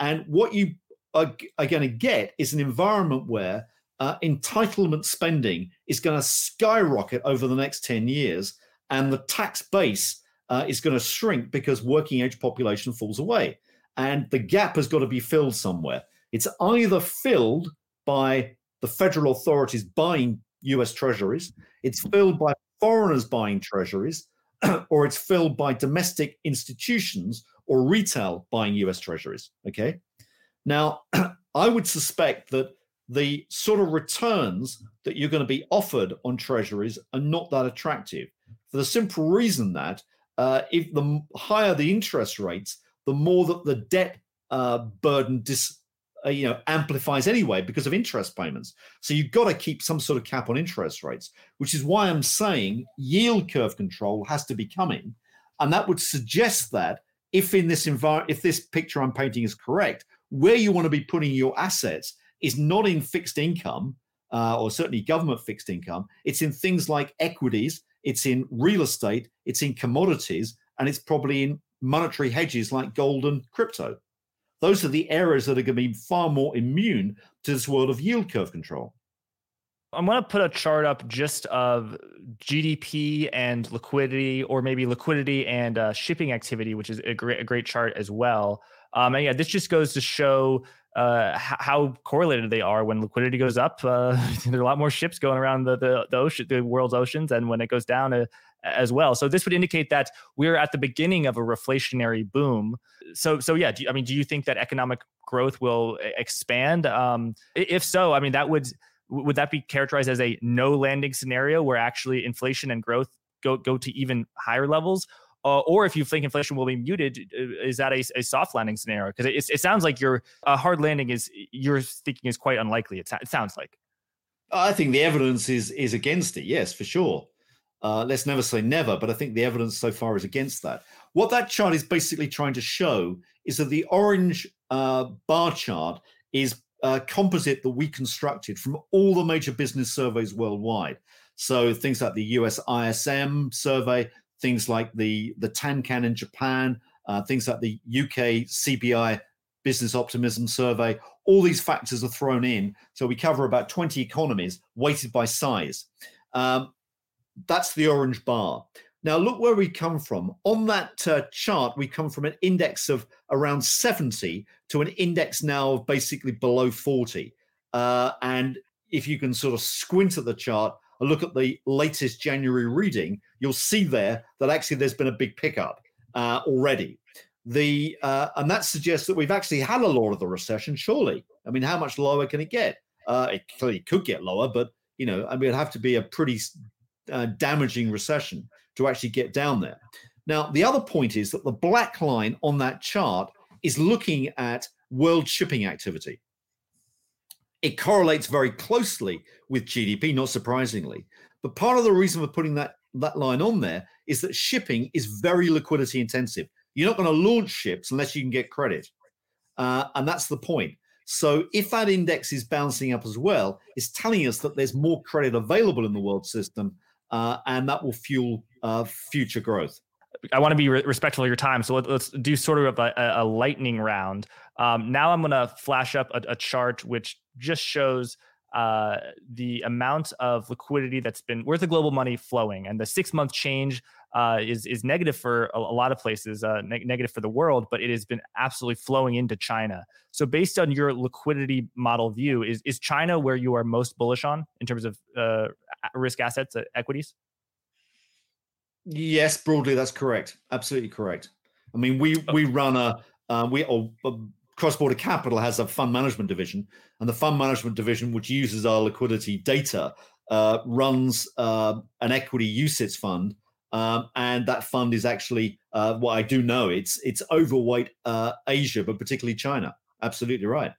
and what you are, are going to get is an environment where uh, entitlement spending is going to skyrocket over the next ten years, and the tax base uh, is going to shrink because working age population falls away, and the gap has got to be filled somewhere. It's either filled by the federal authorities buying U.S. treasuries. It's filled by foreigners buying treasuries, or it's filled by domestic institutions or retail buying US treasuries. Okay. Now, I would suspect that the sort of returns that you're going to be offered on treasuries are not that attractive for the simple reason that uh, if the higher the interest rates, the more that the debt uh, burden dis, uh, you know amplifies anyway because of interest payments. So you've got to keep some sort of cap on interest rates, which is why I'm saying yield curve control has to be coming, and that would suggest that if in this environment, if this picture I'm painting is correct, where you want to be putting your assets is not in fixed income uh, or certainly government fixed income. It's in things like equities, it's in real estate, it's in commodities, and it's probably in monetary hedges like gold and crypto. Those are the areas that are going to be far more immune to this world of yield curve control. I'm going to put a chart up just of GDP and liquidity, or maybe liquidity and uh, shipping activity, which is a great, a great chart as well. Um, and yeah, this just goes to show uh, how correlated they are. When liquidity goes up, uh, there are a lot more ships going around the the, the ocean, the world's oceans, and when it goes down uh, as well. So this would indicate that we're at the beginning of a reflationary boom. So so yeah, you, I mean, do you think that economic growth will expand? Um, if so, I mean, that would would that be characterized as a no landing scenario where actually inflation and growth go go to even higher levels? Uh, or if you think inflation will be muted, uh, is that a, a soft landing scenario? Because it, it, sounds like your hard landing is you're thinking is quite unlikely. It, it sounds like. I think the evidence is is against it. Yes, for sure. Uh, let's never say never, but I think the evidence so far is against that. What that chart is basically trying to show is that the orange uh, bar chart is a composite that we constructed from all the major business surveys worldwide. So things like the US ISM survey, things like the the Tankan in Japan, uh, things like the UK CBI Business Optimism Survey. All these factors are thrown in, so we cover about 20 economies weighted by size. Um, that's the orange bar. Now look where we come from. On that uh, chart, we come from an index of around 70 to an index now of basically below 40. Uh, and if you can sort of squint at the chart, and look at the latest January reading, you'll see there that actually there's been a big pickup uh, already. The uh, and that suggests that we've actually had a lot of the recession. Surely, I mean, how much lower can it get? Uh, it clearly could get lower, but you know, I mean, it'd have to be a pretty uh, damaging recession to actually get down there. Now, the other point is that the black line on that chart is looking at world shipping activity. It correlates very closely with GDP, not surprisingly. But part of the reason for putting that, that line on there is that shipping is very liquidity intensive. You're not going to launch ships unless you can get credit. Uh, and that's the point. So if that index is bouncing up as well, it's telling us that there's more credit available in the world system, uh, and that will fuel uh, future growth. I want to be re- respectful of your time, so let, us do sort of a, a lightning round. Um, now I'm going to flash up a, a, chart which just shows uh, the amount of liquidity that's been worth the global money flowing, and the six month change uh, is is negative for a, a lot of places, uh, ne- negative for the world, but it has been absolutely flowing into China. So based on your liquidity model view, is is China where you are most bullish on in terms of uh, risk assets, uh, equities? Yes, broadly, that's correct. Absolutely correct. I mean, we we run a uh, we or uh, cross border capital has a fund management division, and the fund management division, which uses our liquidity data, uh, runs uh, an equity UCITS fund, um, and that fund is actually uh, what I do know. It's it's overweight uh, Asia, but particularly China. Absolutely right.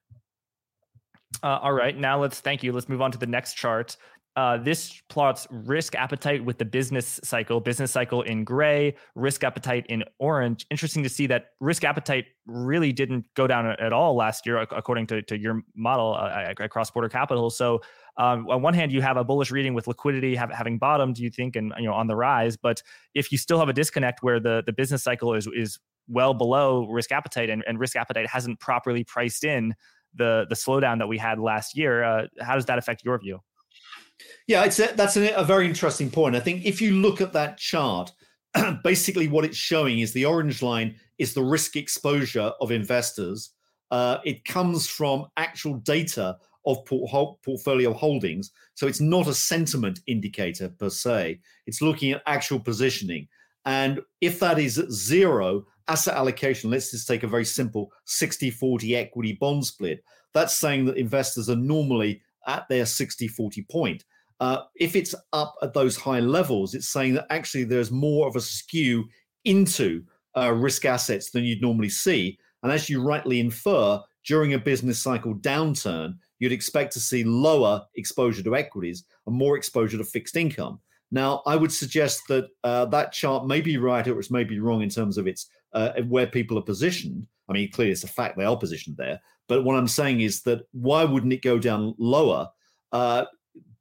all right, now let's thank you. Let's move on to the next chart. Uh, this plots risk appetite with the business cycle, business cycle in gray, risk appetite in orange. Interesting to see that risk appetite really didn't go down at all last year, according to, to your model uh, at cross border capital. So, um, on one hand, you have a bullish reading with liquidity have, having bottomed, you think, and you know on the rise. But if you still have a disconnect where the, the business cycle is is well below risk appetite and, and risk appetite hasn't properly priced in the the slowdown that we had last year, uh, how does that affect your view? Yeah, it's a, that's a, a very interesting point. I think if you look at that chart, basically what it's showing is the orange line is the risk exposure of investors. Uh, it comes from actual data of port- portfolio holdings. So it's not a sentiment indicator per se. It's looking at actual positioning. And if that is zero, asset allocation, let's just take a very simple 60 40 equity bond split. That's saying that investors are normally at their 60 40 point. Uh, if it's up at those high levels, it's saying that actually there's more of a skew into uh, risk assets than you'd normally see. And as you rightly infer, during a business cycle downturn, you'd expect to see lower exposure to equities and more exposure to fixed income. Now, I would suggest that uh, that chart may be right or it's may be wrong in terms of its uh, where people are positioned. I mean, clearly it's a fact they are positioned there. But what I'm saying is that why wouldn't it go down lower? Uh,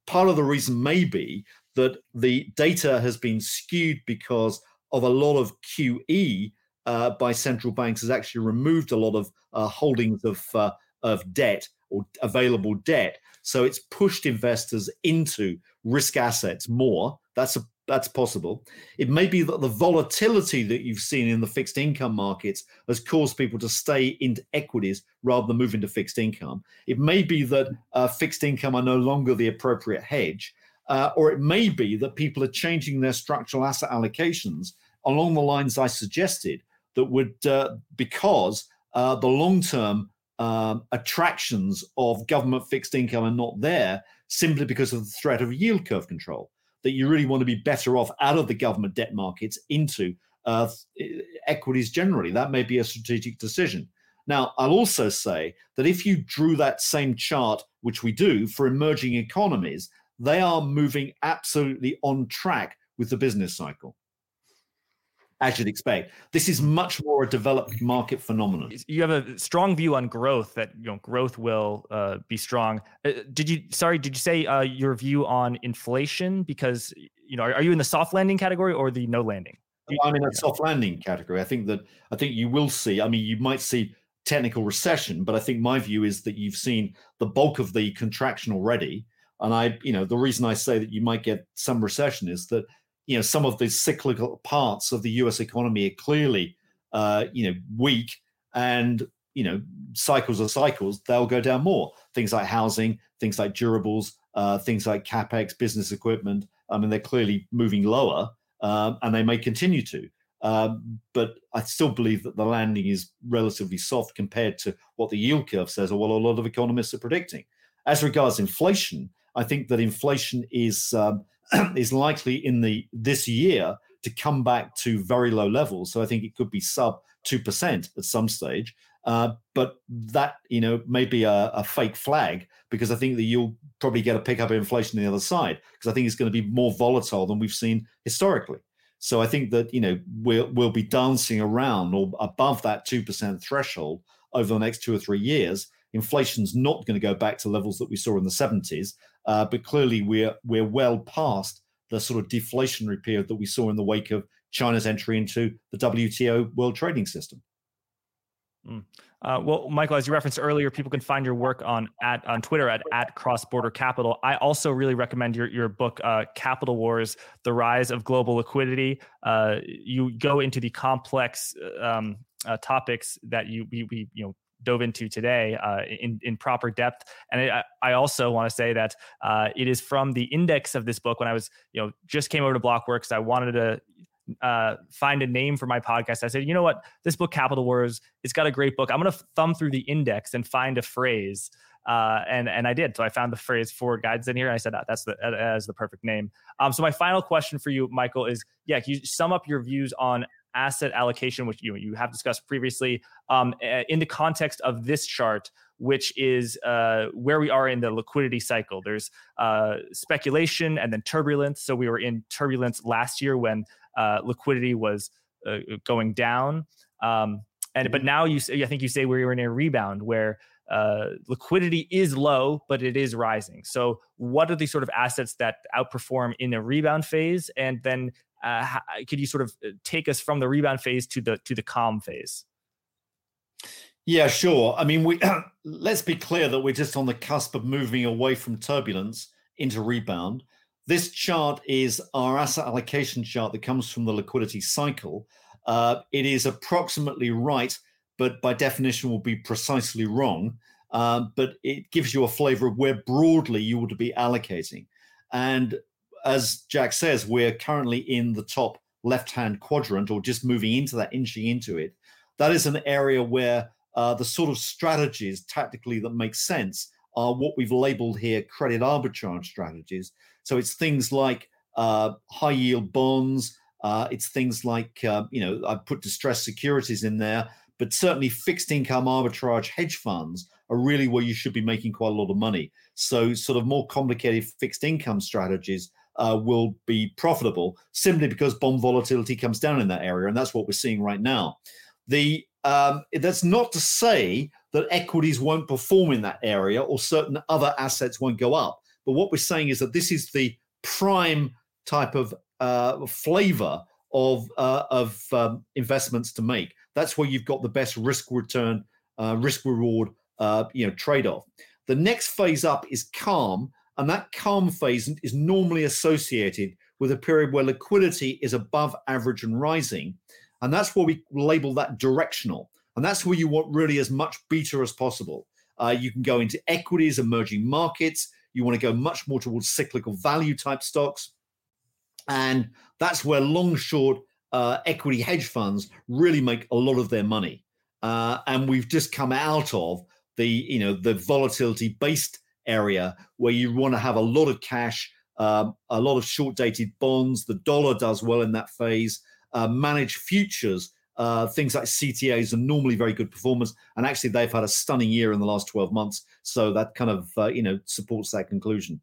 part of the reason may be that the data has been skewed because of a lot of QE uh, by central banks has actually removed a lot of uh, holdings of uh, of debt or available debt. So it's pushed investors into risk assets more. That's a that's possible. It may be that the volatility that you've seen in the fixed income markets has caused people to stay into equities rather than move into fixed income. It may be that uh, fixed income are no longer the appropriate hedge, uh, or it may be that people are changing their structural asset allocations along the lines I suggested that would, uh, because uh, the long term um, attractions of government fixed income are not there simply because of the threat of yield curve control that you really want to be better off out of the government debt markets into uh, equities generally. That may be a strategic decision. Now, I'll also say that if you drew that same chart, which we do for emerging economies, they are moving absolutely on track with the business cycle as you'd expect. This is much more a developed market phenomenon. You have a strong view on growth that you know growth will uh, be strong. Uh, did you? Sorry, did you say uh, your view on inflation? Because you know, are, are, you in the soft landing category or the no landing? I'm in a soft landing category. I think that I think you will see. I mean, you might see technical recession, but I think my view is that you've seen the bulk of the contraction already. And I, you know, the reason I say that you might get some recession is that you know some of the cyclical parts of the U.S. economy are clearly uh, you know weak, and you know cycles are cycles. They'll go down more. Things like housing, things like durables, uh, things like capex, business equipment. I mean, they're clearly moving lower, um, and they may continue to. Um, but I still believe that the landing is relatively soft compared to what the yield curve says, or what a lot of economists are predicting. As regards inflation, I think that inflation is um, is likely in the this year to come back to very low levels. So I think it could be sub two percent at some stage. Uh, but that you know may be a, a, fake flag because I think that you'll probably get a pickup in inflation on the other side because I think it's going to be more volatile than we've seen historically. So I think that you know we'll we'll be dancing around or above that two percent threshold over the next two or three years. Inflation's not going to go back to levels that we saw in the 70s, uh, but clearly, we're we're well past the sort of deflationary period that we saw in the wake of China's entry into the WTO World Trading System. Mm. Uh, well, Michael, as you referenced earlier, people can find your work on at on Twitter at at Cross Border Capital. I also really recommend your your book, uh, Capital Wars: The Rise of Global Liquidity. Uh, you go into the complex um, uh, topics that you we, we you know dove into today uh, in in proper depth. And I also want to say that uh, it is from the index of this book. When I was, you know, just came over to Blockworks, I wanted to uh, find a name for my podcast. I said, you know what, this book, Capital Wars, it's got a great book. I'm going to thumb through the index and find a phrase. Uh, and and I did. So I found the phrase forward guidance here. And I said, oh, that's the that is the perfect name. Um, so my final question for you, Michael, is yeah, can you sum up your views on asset allocation, which you you have discussed previously, um, in the context of this chart, which is uh, where we are in the liquidity cycle. There's uh, speculation and then turbulence. So we were in turbulence last year when uh, liquidity was uh, going down, um, and but mm-hmm. now you I think you say we were in a rebound where. Uh, liquidity is low, but it is rising. So, what are the sort of assets that outperform in a rebound phase, and then uh, how, could you sort of uh, take us from the rebound phase to the to the calm phase? Yeah, sure. I mean, we let's be clear that we're just on the cusp of moving away from turbulence into rebound. This chart is our asset allocation chart that comes from the liquidity cycle. Uh, it is approximately right, but by definition will be precisely wrong. Uh, but it gives you a flavor of where broadly you would be allocating. And as Jack says, we're currently in the top left hand quadrant or just moving into that, inching into it. That is an area where uh, the sort of strategies tactically that make sense are what we've labeled here credit arbitrage strategies. So it's things like uh, high yield bonds, uh, it's things like, uh, you know, I've put distressed securities in there, but certainly fixed income arbitrage hedge funds are really where you should be making quite a lot of money. So, sort of more complicated fixed income strategies uh, will be profitable simply because bond volatility comes down in that area. And that's what we're seeing right now. The um, that's not to say that equities won't perform in that area or certain other assets won't go up. But what we're saying is that this is the prime type of uh, flavor of uh, of um, investments to make. That's where you've got the best risk return, uh, risk reward, uh, you know, trade off. The next phase up is calm, and that calm phase is normally associated with a period where liquidity is above average and rising, and that's where we label that directional. And that's where you want really as much beta as possible. Uh, you can go into equities, emerging markets. You want to go much more towards cyclical value type stocks. And that's where long short uh, equity hedge funds really make a lot of their money. Uh, and we've just come out of the you know the volatility based area where you want to have a lot of cash, um, a lot of short dated bonds. The dollar does well in that phase. Uh, manage futures. Uh, things like CTAs are normally very good performers, and actually they've had a stunning year in the last 12 months. So that kind of uh, you know supports that conclusion.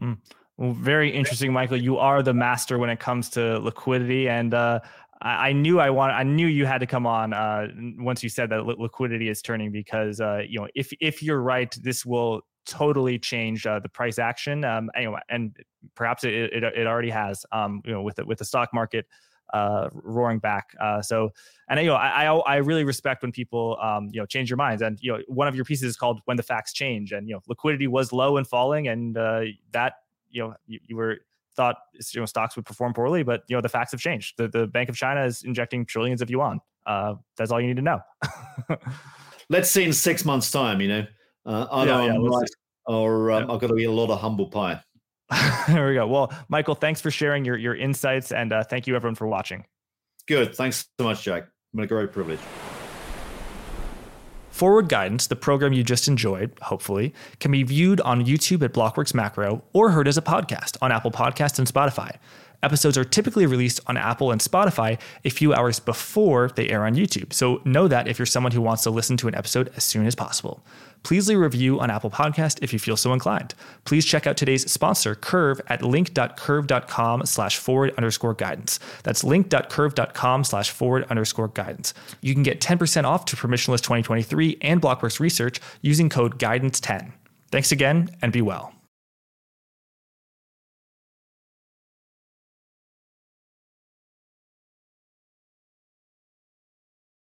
Mm. Well, very interesting, Michael. You are the master when it comes to liquidity, and uh, I, I, knew I want. I knew you had to come on uh, once you said that li- liquidity is turning because uh, you know if if you're right, this will totally change uh, the price action. Um, anyway, and perhaps it, it, it already has. Um, you know, with the, with the stock market uh, roaring back. Uh, so, and you know, I, I, I really respect when people um, you know change your minds. And you know, one of your pieces is called "When the Facts Change," and you know, liquidity was low and falling, and uh, that you know you, you were thought you know stocks would perform poorly, but you know the facts have changed. The the Bank of China is injecting trillions of yuan. Uh, that's all you need to know. Let's see in six months' time. You know, uh, either yeah, yeah, I'm right or um, yeah. I've got to eat a lot of humble pie. there we go. Well, Michael, thanks for sharing your your insights, and uh, thank you everyone for watching. Good. Thanks so much, Jack. I'm a great privilege. Forward Guidance, the program you just enjoyed, hopefully, can be viewed on YouTube at Blockworks Macro or heard as a podcast on Apple Podcasts and Spotify. Episodes are typically released on Apple and Spotify a few hours before they air on YouTube. So know that if you're someone who wants to listen to an episode as soon as possible. Please leave a review on Apple Podcast if you feel so inclined. Please check out today's sponsor, Curve, at link.curve.com slash forward underscore guidance. That's link.curve.com slash forward underscore guidance. You can get 10% off to Permissionless 2023 and Blockworks Research using code GUIDANCE10. Thanks again and be well.